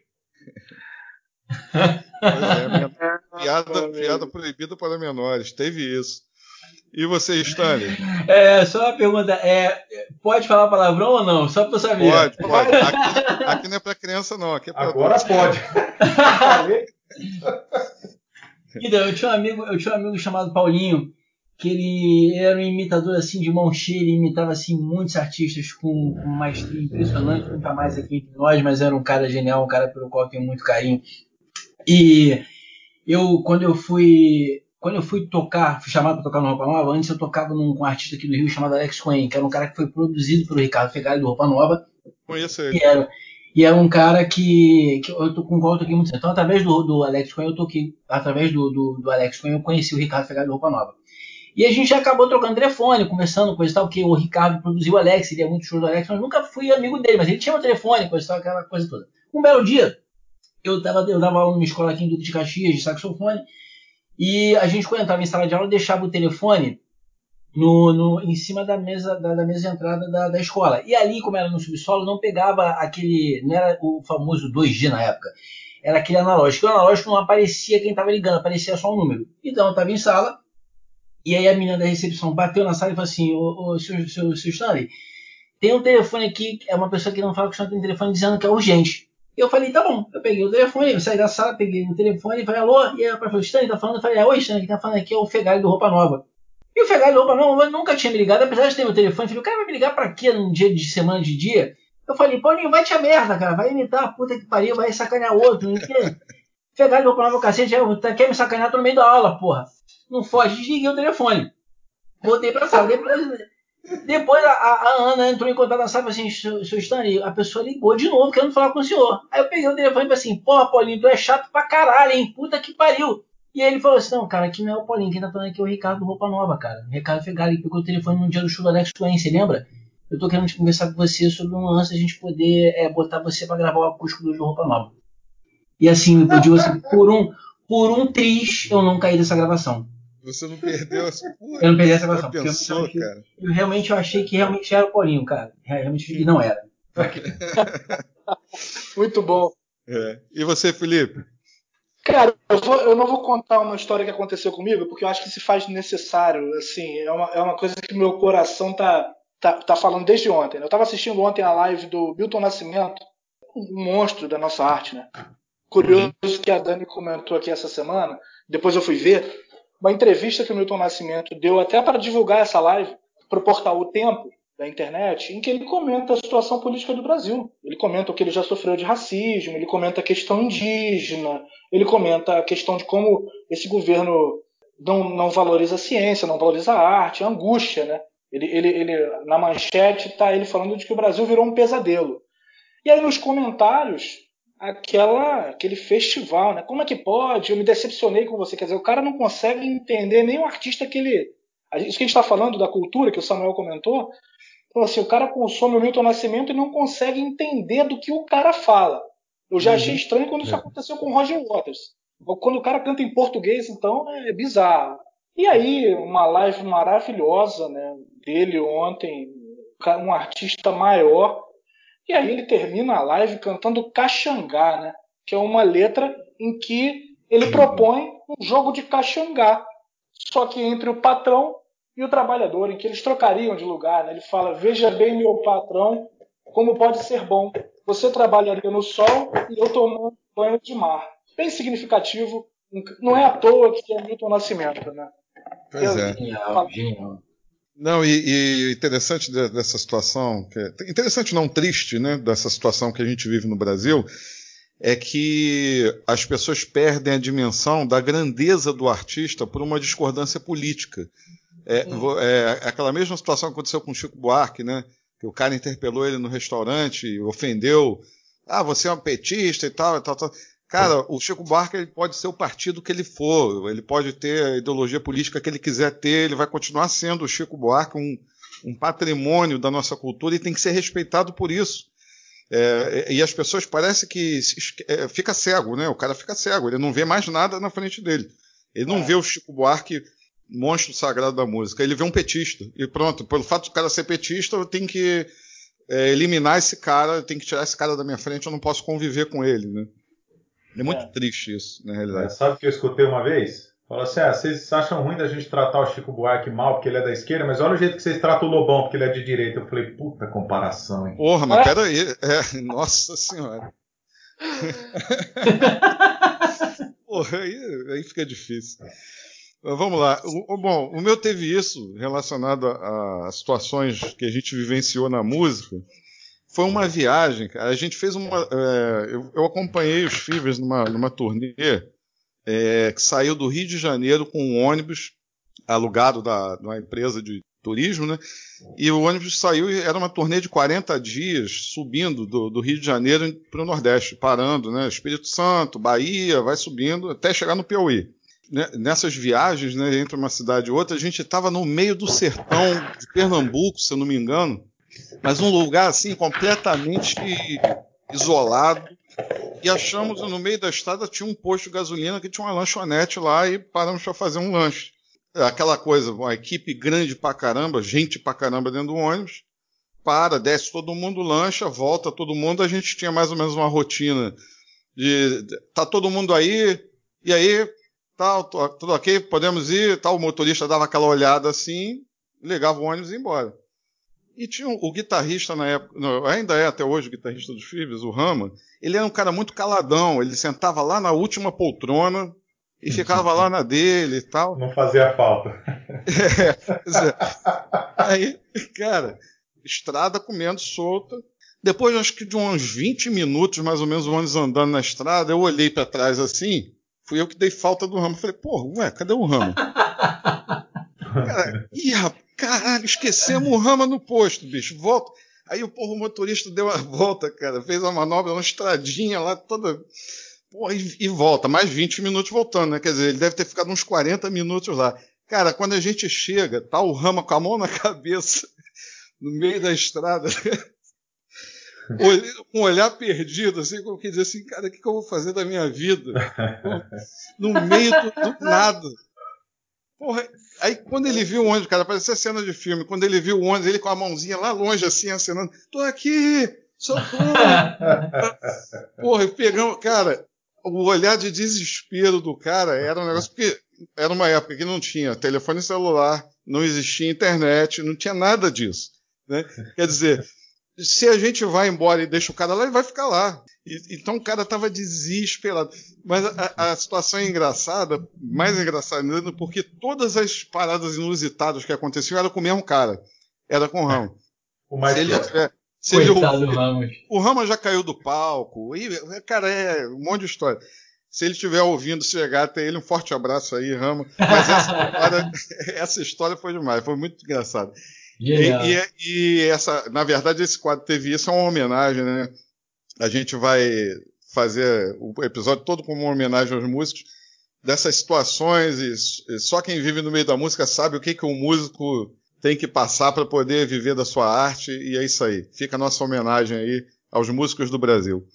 É, piada, piada proibida para menores. Teve isso. E você, Stanley? É, só uma pergunta. É, pode falar palavrão ou não? Só para saber. Pode, pode. Aqui, aqui não é para criança, não. Aqui é Agora pode. Então, eu tinha um amigo, eu tinha um amigo chamado Paulinho, que ele era um imitador assim de mão cheia, ele imitava assim muitos artistas com, com maestria impressionante, nunca mais aqui entre nós, mas era um cara genial, um cara pelo qual eu tenho muito carinho. E eu quando eu fui quando eu fui tocar, fui chamado para tocar no Roupa Nova, antes eu tocava num, com um artista aqui do Rio chamado Alex Cohen, que era um cara que foi produzido pelo Ricardo Fegali do Roupa Nova. Conheço ele. E era, e era um cara que, que eu tô com qual eu toquei muito Então, através do, do Alex Cohen, eu toquei. Através do, do, do Alex Cohen, eu conheci o Ricardo Fegado de Roupa Nova. E a gente acabou trocando telefone, conversando, coisa e tal, que o Ricardo produziu o Alex, ele é muito show do Alex, mas nunca fui amigo dele, mas ele tinha o um telefone, coisa e tal, aquela coisa toda. Um belo dia, eu dava, eu dava aula numa escola aqui em Duque de Caxias, de saxofone, e a gente, quando entrava em sala de aula, deixava o telefone no, no, em cima da mesa, da, da mesa de entrada da, da, escola. E ali, como era no subsolo, não pegava aquele. Não era o famoso 2G na época. Era aquele analógico. O analógico não aparecia quem estava ligando, aparecia só um número. Então eu estava em sala, e aí a menina da recepção bateu na sala e falou assim: Ô, ô seu, seu, seu Stanley, tem um telefone aqui, é uma pessoa que não fala que o tem um telefone dizendo que é urgente. Eu falei, tá bom. Eu peguei o telefone, eu saí da sala, peguei o telefone falei, alô? E aí ela falou, Stanley, tá falando? Eu falei, é, oi, Stanley, tá falando aqui é o Fegali do Roupa Nova. E o Fegali, opa, não, eu nunca tinha me ligado, apesar de ter meu telefone. Falei, o cara vai me ligar pra quê num dia de semana de dia? Eu falei, Paulinho, vai te a merda, cara. Vai imitar a puta que pariu, vai sacanear outro. Não quer? Fegali, vou meu cacete, tá, quer me sacanear, tô no meio da aula, porra. Não foge, desliguei o telefone. Voltei pra sala. Depois, depois a, a, Ana entrou em contato na sala e assim: seu Stanley, a pessoa ligou de novo querendo falar com o senhor. Aí eu peguei o telefone e falei assim: porra, Paulinho, tu é chato pra caralho, hein? Puta que pariu. E ele falou assim: não, cara, aqui não é o Paulinho, quem tá falando aqui é o Ricardo do Roupa Nova, cara. O Ricardo Fegali pegou o telefone no dia do show do Alex Cohen, você lembra? Eu tô querendo conversar com você sobre um lance a gente poder é, botar você para gravar o acústico do Roupa Nova. E assim, eu digo assim, por um, por um triz eu não caí dessa gravação. Você não perdeu essa porra. Eu não perdi essa gravação. Pensou, eu, cara. eu realmente eu achei que realmente era o Paulinho, cara. Realmente que não era. Muito bom. É. E você, Felipe? Cara, eu, vou, eu, não vou contar uma história que aconteceu comigo, porque eu acho que se faz necessário. Assim, é uma, é uma coisa que meu coração tá, tá, tá falando desde ontem. Né? Eu estava assistindo ontem a live do Milton Nascimento, um monstro da nossa arte, né? Curioso que a Dani comentou aqui essa semana, depois eu fui ver, uma entrevista que o Milton Nascimento deu até para divulgar essa live para o portal O Tempo. da internet, em que ele comenta a situação política do Brasil. Ele comenta o que ele já sofreu de racismo, ele comenta a questão indígena, ele comenta a questão de como esse governo não, não valoriza a ciência, não valoriza a arte, a angústia, né? Ele, ele, ele, na manchete está ele falando de que o Brasil virou um pesadelo. E aí nos comentários, aquela, aquele festival, né? Como é que pode? Eu me decepcionei com você. Quer dizer, o cara não consegue entender nem o artista que ele. Isso que a gente está falando da cultura, que o Samuel comentou, então, assim, o cara consome o Milton Nascimento e não consegue entender do que o cara fala. Eu já achei uhum. estranho quando isso é. aconteceu com o Roger Waters. Quando o cara canta em português, então, é bizarro. E aí, uma live maravilhosa né, dele ontem, um artista maior. E aí ele termina a live cantando Caxangá, né, que é uma letra em que ele uhum. propõe um jogo de Caxangá. Só que entre o patrão e o trabalhador, em que eles trocariam de lugar. Né? Ele fala: Veja bem, meu patrão, como pode ser bom. Você trabalharia no sol e eu tomando banho de mar. Bem significativo. Não é à toa que é Milton Nascimento, né? Pois eu, é. Genial, genial. Não, e, e, interessante dessa situação, é, interessante não triste, né, dessa situação que a gente vive no Brasil, é que as pessoas perdem a dimensão da grandeza do artista por uma discordância política. É, é, aquela mesma situação que aconteceu com Chico Buarque, né? Que o cara interpelou ele no restaurante, ofendeu. Ah, você é um petista e tal, e tal, tal. Cara, o Chico Buarque ele pode ser o partido que ele for, ele pode ter a ideologia política que ele quiser ter, ele vai continuar sendo o Chico Buarque um, um patrimônio da nossa cultura e tem que ser respeitado por isso. É, e as pessoas parece que é, fica cego, né? O cara fica cego, ele não vê mais nada na frente dele. Ele não é. vê o Chico Buarque monstro sagrado da música. Ele vê um petista. E pronto, pelo fato do cara ser petista, eu tenho que é, eliminar esse cara, eu tenho que tirar esse cara da minha frente, eu não posso conviver com ele, né? É muito é. triste isso, na realidade. É, sabe o que eu escutei uma vez? Falou assim: ah, vocês acham ruim da gente tratar o Chico Buarque mal porque ele é da esquerda, mas olha o jeito que vocês tratam o Lobão porque ele é de direita. Eu falei, puta comparação, hein? Porra, mas é? peraí. É, nossa senhora. Porra, aí, aí fica difícil. Vamos lá. O, bom, o meu teve isso relacionado a, a, situações que a gente vivenciou na música. Foi uma viagem, cara. A gente fez uma. É, eu, eu, acompanhei os Fivers numa, numa turnê é, que saiu do Rio de Janeiro com um ônibus alugado da, uma empresa de turismo, né? E o ônibus saiu e era uma turnê de 40 dias subindo do, do Rio de Janeiro para o Nordeste, parando, né? Espírito Santo, Bahia, vai subindo até chegar no Piauí. Né, nessas viagens né, entre uma cidade e outra, a gente estava no meio do sertão de Pernambuco, se eu não me engano, mas um lugar assim completamente isolado. E achamos no meio da estrada tinha um posto de gasolina que tinha uma lanchonete lá e paramos para fazer um lanche. É aquela coisa, uma equipe grande pra caramba, gente pra caramba dentro do ônibus, para, desce todo mundo, lancha, volta todo mundo. A gente tinha mais ou menos uma rotina de tá todo mundo aí, e aí tal, tudo ok, podemos ir, tal. O motorista dava aquela olhada assim, ligava o ônibus e ia embora. E tinha o, o guitarrista na época, não, ainda é até hoje o guitarrista dos Fibs, o Rama, ele era um cara muito caladão, ele sentava lá na última poltrona e ficava lá na dele e tal. Não fazia falta. É, é. Aí, cara, estrada comendo solta. Depois, acho que de uns 20 minutos, mais ou menos, o ônibus andando na estrada, eu olhei para trás assim, Fui eu que dei falta do ramo. Falei, pô, ué, cadê o ramo? Cara, ih, caralho, esquecemos o ramo no posto, bicho. Volta. Aí porra, o motorista deu a volta, cara. Fez uma manobra, uma estradinha lá toda. Porra, e, e, volta. Mais 20 minutos voltando, né? Quer dizer, ele deve ter ficado uns 40 minutos lá. Cara, quando a gente chega, tá o ramo com a mão na cabeça, no meio da estrada com um olhar perdido, assim, como que dizer assim, cara, o que, que, eu vou fazer da minha vida? no meio do, do nada. Porra, aí quando ele viu o ônibus, cara, parecia cena de filme, quando ele viu o ônibus, ele com a mãozinha lá longe, assim, acenando, tô aqui, socorro! Porra, pegamos, cara, o olhar de desespero do cara era um negócio, porque era uma época que não tinha telefone celular, não existia internet, não tinha nada disso. Né? Quer dizer, se a gente vai embora e deixa o cara lá, ele vai ficar lá. E, então o cara estava desesperado. Mas a, a, situação é engraçada, mais engraçada ainda, porque todas as paradas inusitadas que aconteciam eram com o mesmo cara. Era com o Ramo. o mais se ele tiver. Se ele Coitado do ouvir- Ramos. o Rama já caiu do palco. E, cara, é um monte de história. Se ele estiver ouvindo, chegar até ele, um forte abraço aí, Rama. Mas essa história, essa história foi demais, foi muito engraçado. E, e- e essa, na verdade, esse quadro teve isso, é uma homenagem, né? A gente vai fazer o episódio todo como uma homenagem aos músicos dessas situações e, e só quem vive no meio da música sabe o que que um músico tem que passar para poder viver da sua arte e é isso aí. Fica a nossa homenagem aí aos músicos do Brasil.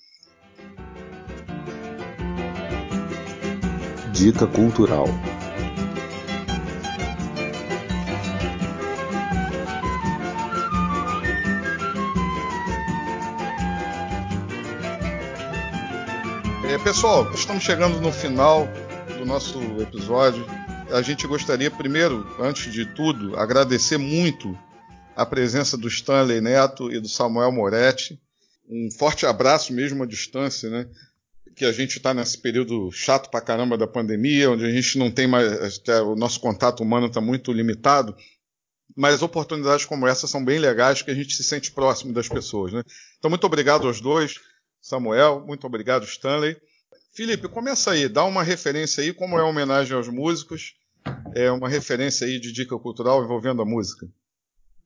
Dica cultural. Pessoal, estamos chegando no final do nosso episódio. A gente gostaria, primeiro, antes de tudo, agradecer muito a presença do Stanley Neto e do Samuel Moretti. Um forte abraço mesmo à distância, né? Que a gente está nesse período chato pra caramba da pandemia, onde a gente não tem mais. O nosso contato humano está muito limitado. Mas oportunidades como essa são bem legais, que a gente se sente próximo das pessoas, né? Então, muito obrigado aos dois. Samuel, muito obrigado, Stanley. Felipe, começa aí, dá uma referência aí, como é uma homenagem aos músicos, é uma referência aí de dica cultural envolvendo a música.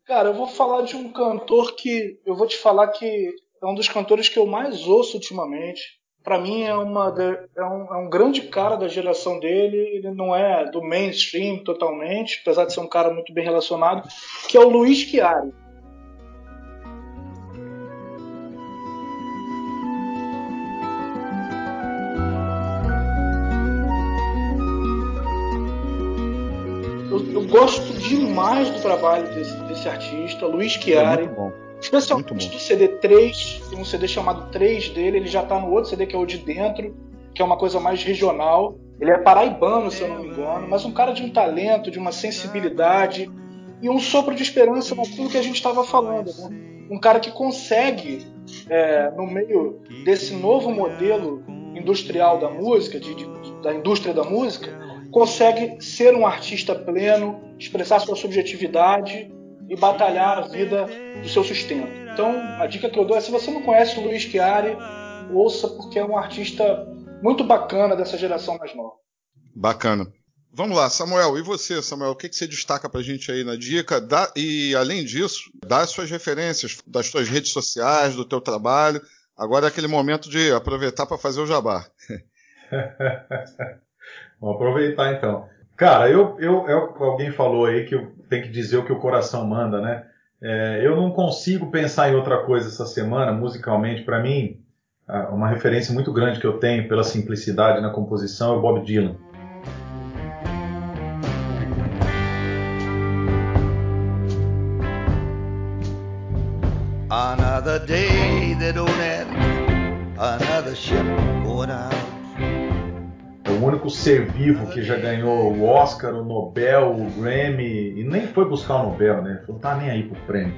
Cara, eu vou falar de um cantor que eu vou te falar que é um dos cantores que eu mais ouço ultimamente. Pra mim é uma é um, é um grande cara da geração dele. Ele não é do mainstream totalmente, apesar de ser um cara muito bem relacionado, que é o Luiz Chiari. Demais do trabalho desse, desse artista, Luiz Chiari. É muito bom. Especialmente do CD 3, tem um CD chamado 3 dele, ele já tá no outro CD que é o de dentro, que é uma coisa mais regional. Ele é paraibano, se eu não me engano, mas um cara de um talento, de uma sensibilidade e um sopro de esperança naquilo que a gente estava falando. Né? Um cara que consegue, é, no meio desse novo modelo industrial da música, de- de- da indústria da música, consegue ser um artista pleno, expressar sua subjetividade e batalhar a vida do seu sustento. Então, a dica que eu dou é: se você não conhece o Luiz Chiari, ouça, porque é um artista muito bacana dessa geração mais nova. Bacana. Vamos lá, Samuel, e você, Samuel, o que, que você destaca pra gente aí na dica? Dá- e, além disso, dá as suas referências das suas redes sociais, do teu trabalho. Agora é aquele momento de aproveitar para fazer o jabá. Vamos aproveitar então. Cara, eu, eu, é que alguém falou aí que eu tenho que dizer o que o coração manda, né? É, eu não consigo pensar em outra coisa essa semana, musicalmente. Para mim, a- uma referência muito grande que eu tenho pela simplicidade na composição é o Bob Dylan. Another day that don't end, another ship going out. O único ser vivo que já ganhou o Oscar, o Nobel, o Grammy, e nem foi buscar o Nobel, né? Não tá nem aí pro prêmio.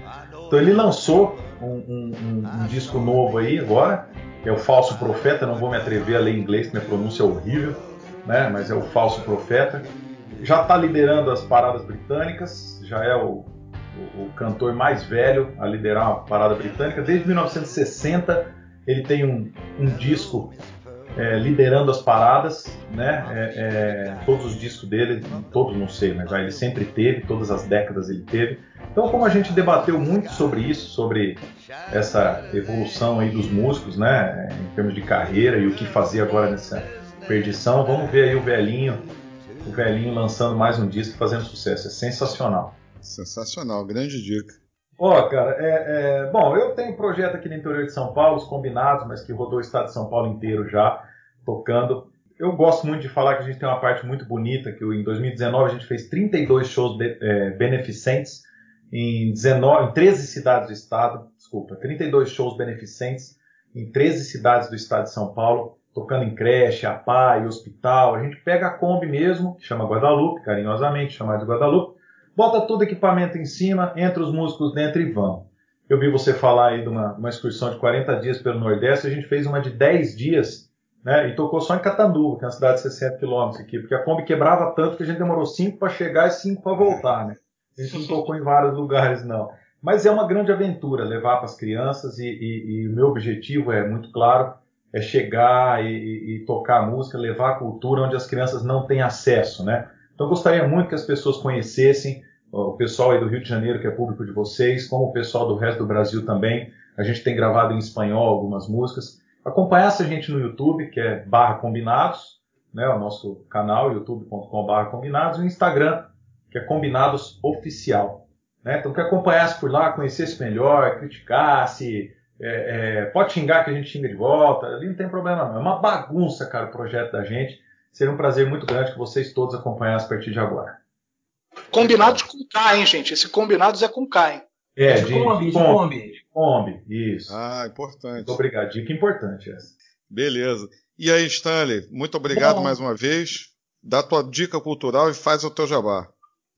Então ele lançou um, um- um- um disco novo aí agora, que é o Falso Profeta, não vou me atrever a ler em inglês, minha pronúncia é horrível, né? Mas é o Falso Profeta. Já está liderando as paradas britânicas, já é o, o- o cantor mais velho a liderar uma parada britânica. Desde 1960 ele tem um, um disco é, liderando as paradas, né? É, é, todos os discos dele, todos não sei, mas já ele sempre teve, todas as décadas ele teve. Então, como a gente debateu muito sobre isso, sobre essa evolução aí dos músicos, né? Em termos de carreira e o que fazer agora nessa perdição, vamos ver aí o velhinho, o velhinho lançando mais um disco, e fazendo sucesso. É sensacional. Sensacional, grande dica. Ó, cara, é, é, bom, eu tenho um projeto aqui no interior de São Paulo, os combinados, mas que rodou o estado de São Paulo inteiro já, tocando. Eu gosto muito de falar que a gente tem uma parte muito bonita, que em 2019 a gente fez 32 shows de- é, beneficentes em, 19, em 13 cidades do estado, desculpa, 32 shows beneficentes em 13 cidades do estado de São Paulo, tocando em creche, APA e hospital. A gente pega a Kombi mesmo, que chama Guadalupe, carinhosamente chamada de Guadalupe, bota todo equipamento em cima, entra os músicos dentro e vamos. Eu vi você falar aí de uma, uma excursão de 40 dias pelo Nordeste, a gente fez uma de 10 dias, né, e tocou só em Catanduva, que é uma cidade de 60 quilômetros aqui, porque a Kombi quebrava tanto que a gente demorou 5 para chegar e 5 para voltar, né. A gente não tocou em vários lugares, não. Mas é uma grande aventura levar para as crianças e, e, e, o meu objetivo é muito claro, é chegar e, e, tocar música, levar a cultura onde as crianças não têm acesso, né? Então gostaria muito que as pessoas conhecessem o pessoal aí do Rio de Janeiro, que é público de vocês, como o pessoal do resto do Brasil também. A gente tem gravado em espanhol algumas músicas. Acompanhasse a gente no YouTube, que é barra combinados, né, o nosso canal, youtube.com barra combinados, e o Instagram, que é combinados oficial. Né? Então, que acompanhasse por lá, conhecesse melhor, criticasse, é, é, pode xingar que a gente xinga de volta, ali não tem problema não. É uma bagunça, cara, o projeto da gente. Seria um prazer muito grande que vocês todos acompanhassem a partir de agora. Combinados com K, hein, gente? Esse combinados é com K, hein? É, de, de Kombi. Kombi, isso. Ah, importante. Muito obrigado. Dica importante essa. Beleza. E aí, Stanley, muito obrigado Bom, mais uma vez. Dá tua dica cultural e faz o teu jabá.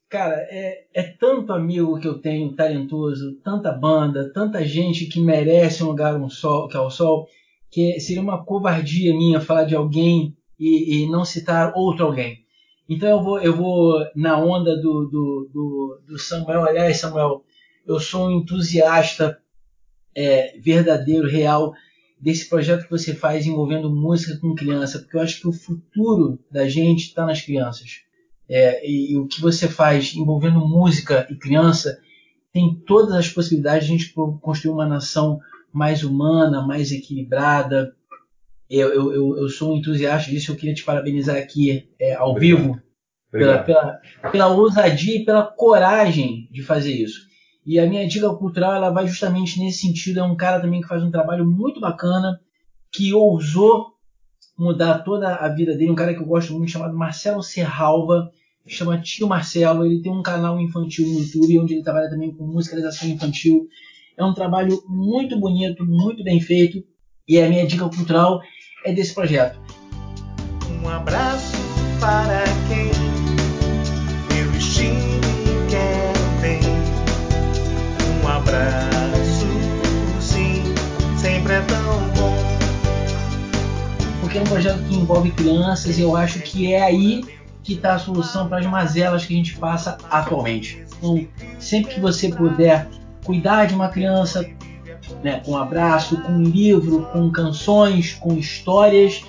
Cara, é, é tanto amigo que eu tenho talentoso, tanta banda, tanta gente que merece um lugar um sol, que é o sol, que seria uma covardia minha falar de alguém e, e não citar outro alguém. Então eu vou, eu vou na onda do, do, do, do Samuel. Aliás, Samuel, eu sou um entusiasta é, verdadeiro, real desse projeto que você faz envolvendo música com criança, porque eu acho que o futuro da gente está nas crianças. É, e, e, o que você faz envolvendo música e criança tem todas as possibilidades de a gente construir uma nação mais humana, mais equilibrada, eu, eu, eu, sou um entusiasta disso, eu queria te parabenizar aqui é, ao Obrigado. vivo pela, pela, pela, ousadia e pela coragem de fazer isso. E a minha dica cultural ela vai justamente nesse sentido. É um cara também que faz um trabalho muito bacana, que ousou mudar toda a vida dele. Um cara que eu gosto muito, chamado Marcelo Serralva, chama Tio Marcelo. Ele tem um canal infantil no YouTube, onde ele trabalha também com musicalização infantil. É um trabalho muito bonito, muito bem feito. E a minha dica cultural é desse projeto. Um abraço para quem meu destino quer bem. Um abraço, sim, sempre é tão bom. Porque é um projeto que envolve crianças e eu acho que é aí que está a solução para as mazelas que a gente passa atualmente. Então, sempre que você puder cuidar de uma criança, né, com abraço, com livro, com canções, com histórias,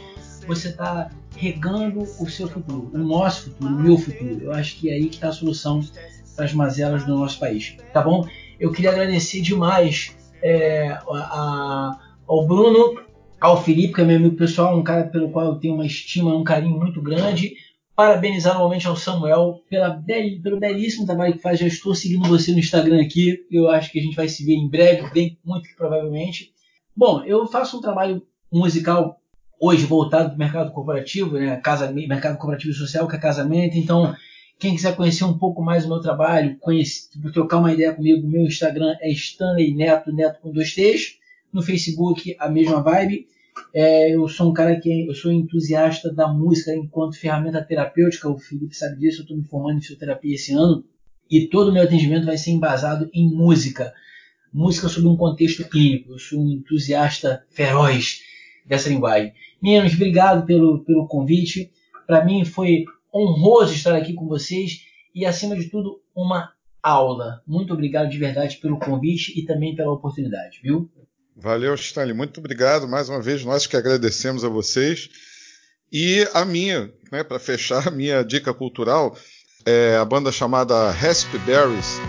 você está regando o seu futuro, o nosso futuro, o meu futuro. Eu acho que é aí que está a solução para as mazelas do nosso país, tá bom? Eu queria agradecer demais é, a, a, ao Bruno, ao Felipe, que é meu amigo pessoal, um cara pelo qual eu tenho uma estima, um carinho muito grande parabenizar novamente ao Samuel pela bel, pelo belíssimo trabalho que faz. Já estou seguindo você no Instagram aqui. Eu acho que a gente vai se ver em breve, bem muito provavelmente. Bom, eu faço um trabalho musical hoje voltado para o mercado corporativo, né? Casa, mercado corporativo e social, que é casamento. Então, quem quiser conhecer um pouco mais do meu trabalho, conhecer, trocar uma ideia comigo, meu Instagram é Stanley Neto, Neto com dois T's. No Facebook, a mesma vibe. É, eu sou um cara que eu sou entusiasta da música enquanto ferramenta terapêutica. O Felipe sabe disso. Eu estou me formando em fisioterapia esse ano e todo o meu atendimento vai ser embasado em música, música sob um contexto clínico. Eu sou um entusiasta feroz dessa linguagem. Meninos, obrigado pelo, pelo convite. Para mim foi honroso estar aqui com vocês e, acima de tudo, uma aula. Muito obrigado de verdade pelo convite e também pela oportunidade, viu? Valeu, Stanley. Muito obrigado. Mais uma vez, nós que agradecemos a vocês. E a minha, né, para fechar, a minha dica cultural é a banda chamada Raspberries.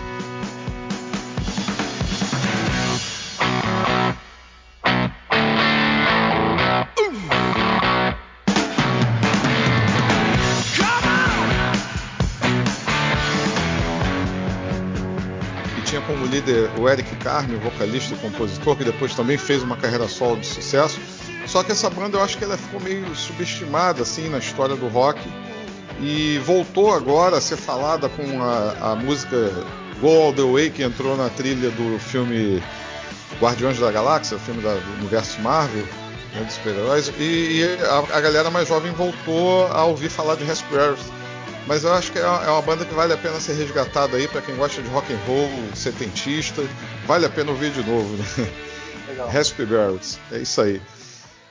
Líder o Eric Carme, vocalista e compositor, que depois também fez uma carreira solo de sucesso. Só que essa banda eu acho que ela ficou meio subestimada assim na história do rock. E voltou agora a ser falada com a, a música Go All The Way que entrou na trilha do filme Guardiões da Galáxia, filme da, do universo Marvel, né, de super-heróis, e, e a, a, galera mais jovem voltou a ouvir falar de Raspberries mas eu acho que é uma, é uma banda que vale a pena ser resgatada aí para quem gosta de rock and roll, setentista. Vale a pena ouvir de novo, né? Legal. Raspberries, é isso aí.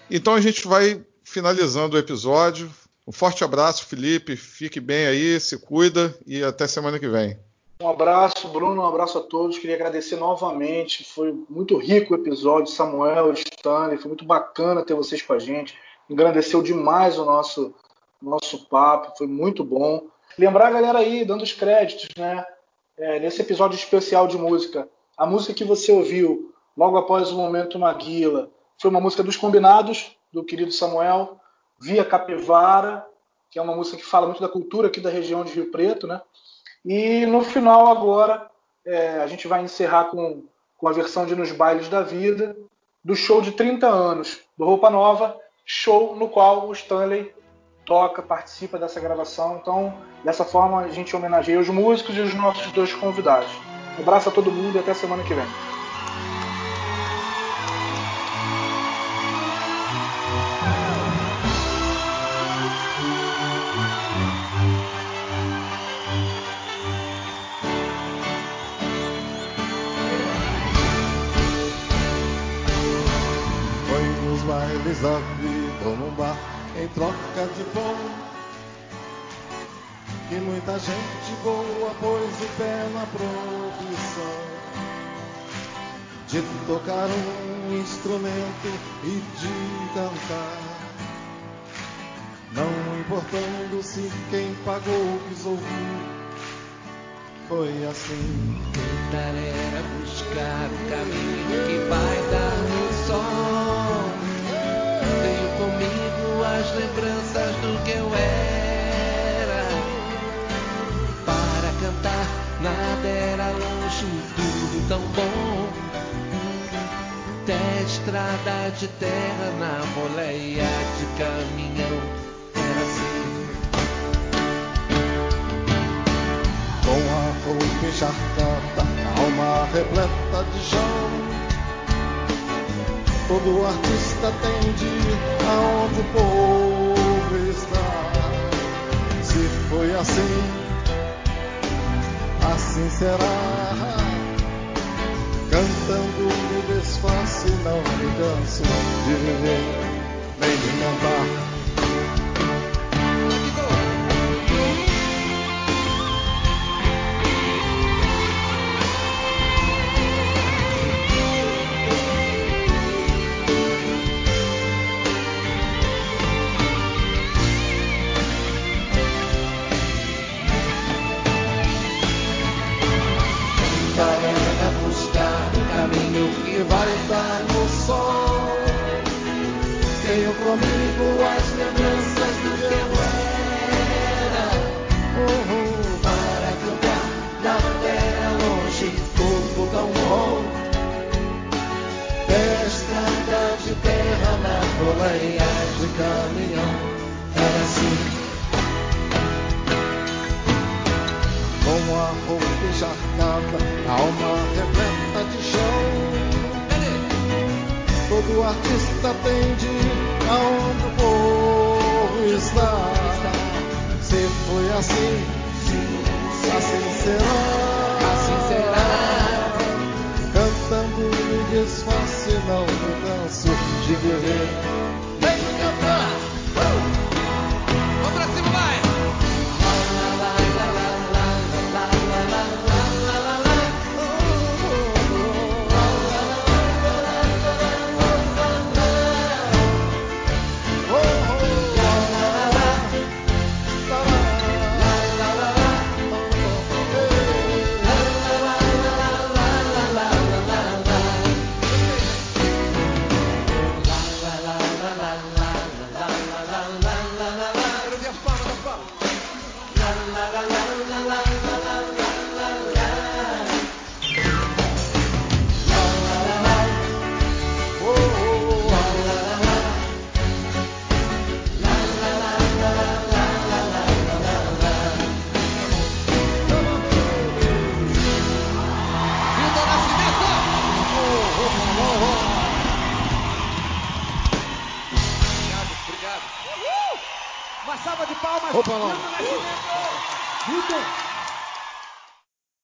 Então a gente vai finalizando o episódio. Um forte abraço, Felipe. Fique bem aí, se cuida e até semana que vem. Um abraço, Bruno, um abraço a todos. Queria agradecer novamente. Foi muito rico o episódio. Samuel, Stanley, foi muito bacana ter vocês com a gente. Engrandeceu demais o nosso, nosso papo, foi muito bom. Lembrar a galera aí, dando os créditos, né? É, nesse episódio especial de música. A música que você ouviu logo após o momento Maguila foi uma música dos combinados, do querido Samuel, Via Capivara, que é uma música que fala muito da cultura aqui da região de Rio Preto, né? E no final agora é, a gente vai encerrar com, com a versão de Nos Bailes da Vida, do show de 30 anos do Roupa Nova, show no qual o Stanley toca, participa dessa gravação. Então, dessa forma, a gente homenageia os músicos e os nossos dois convidados. Um abraço a todo mundo e até semana que vem. da vida num bar em troca de pão. Que muita gente boa pôs o pé na profissão de tocar um instrumento e de cantar. Não importando se quem pagou quis ouvir. Foi assim. Tentar era buscar o caminho que vai dar as lembranças do que eu era. Para cantar, nada era longe, tudo tão bom. Até estrada de terra na boleia de caminhão. Era assim. Com a roupa encharcada, alma repleta de chão Todo artista tem de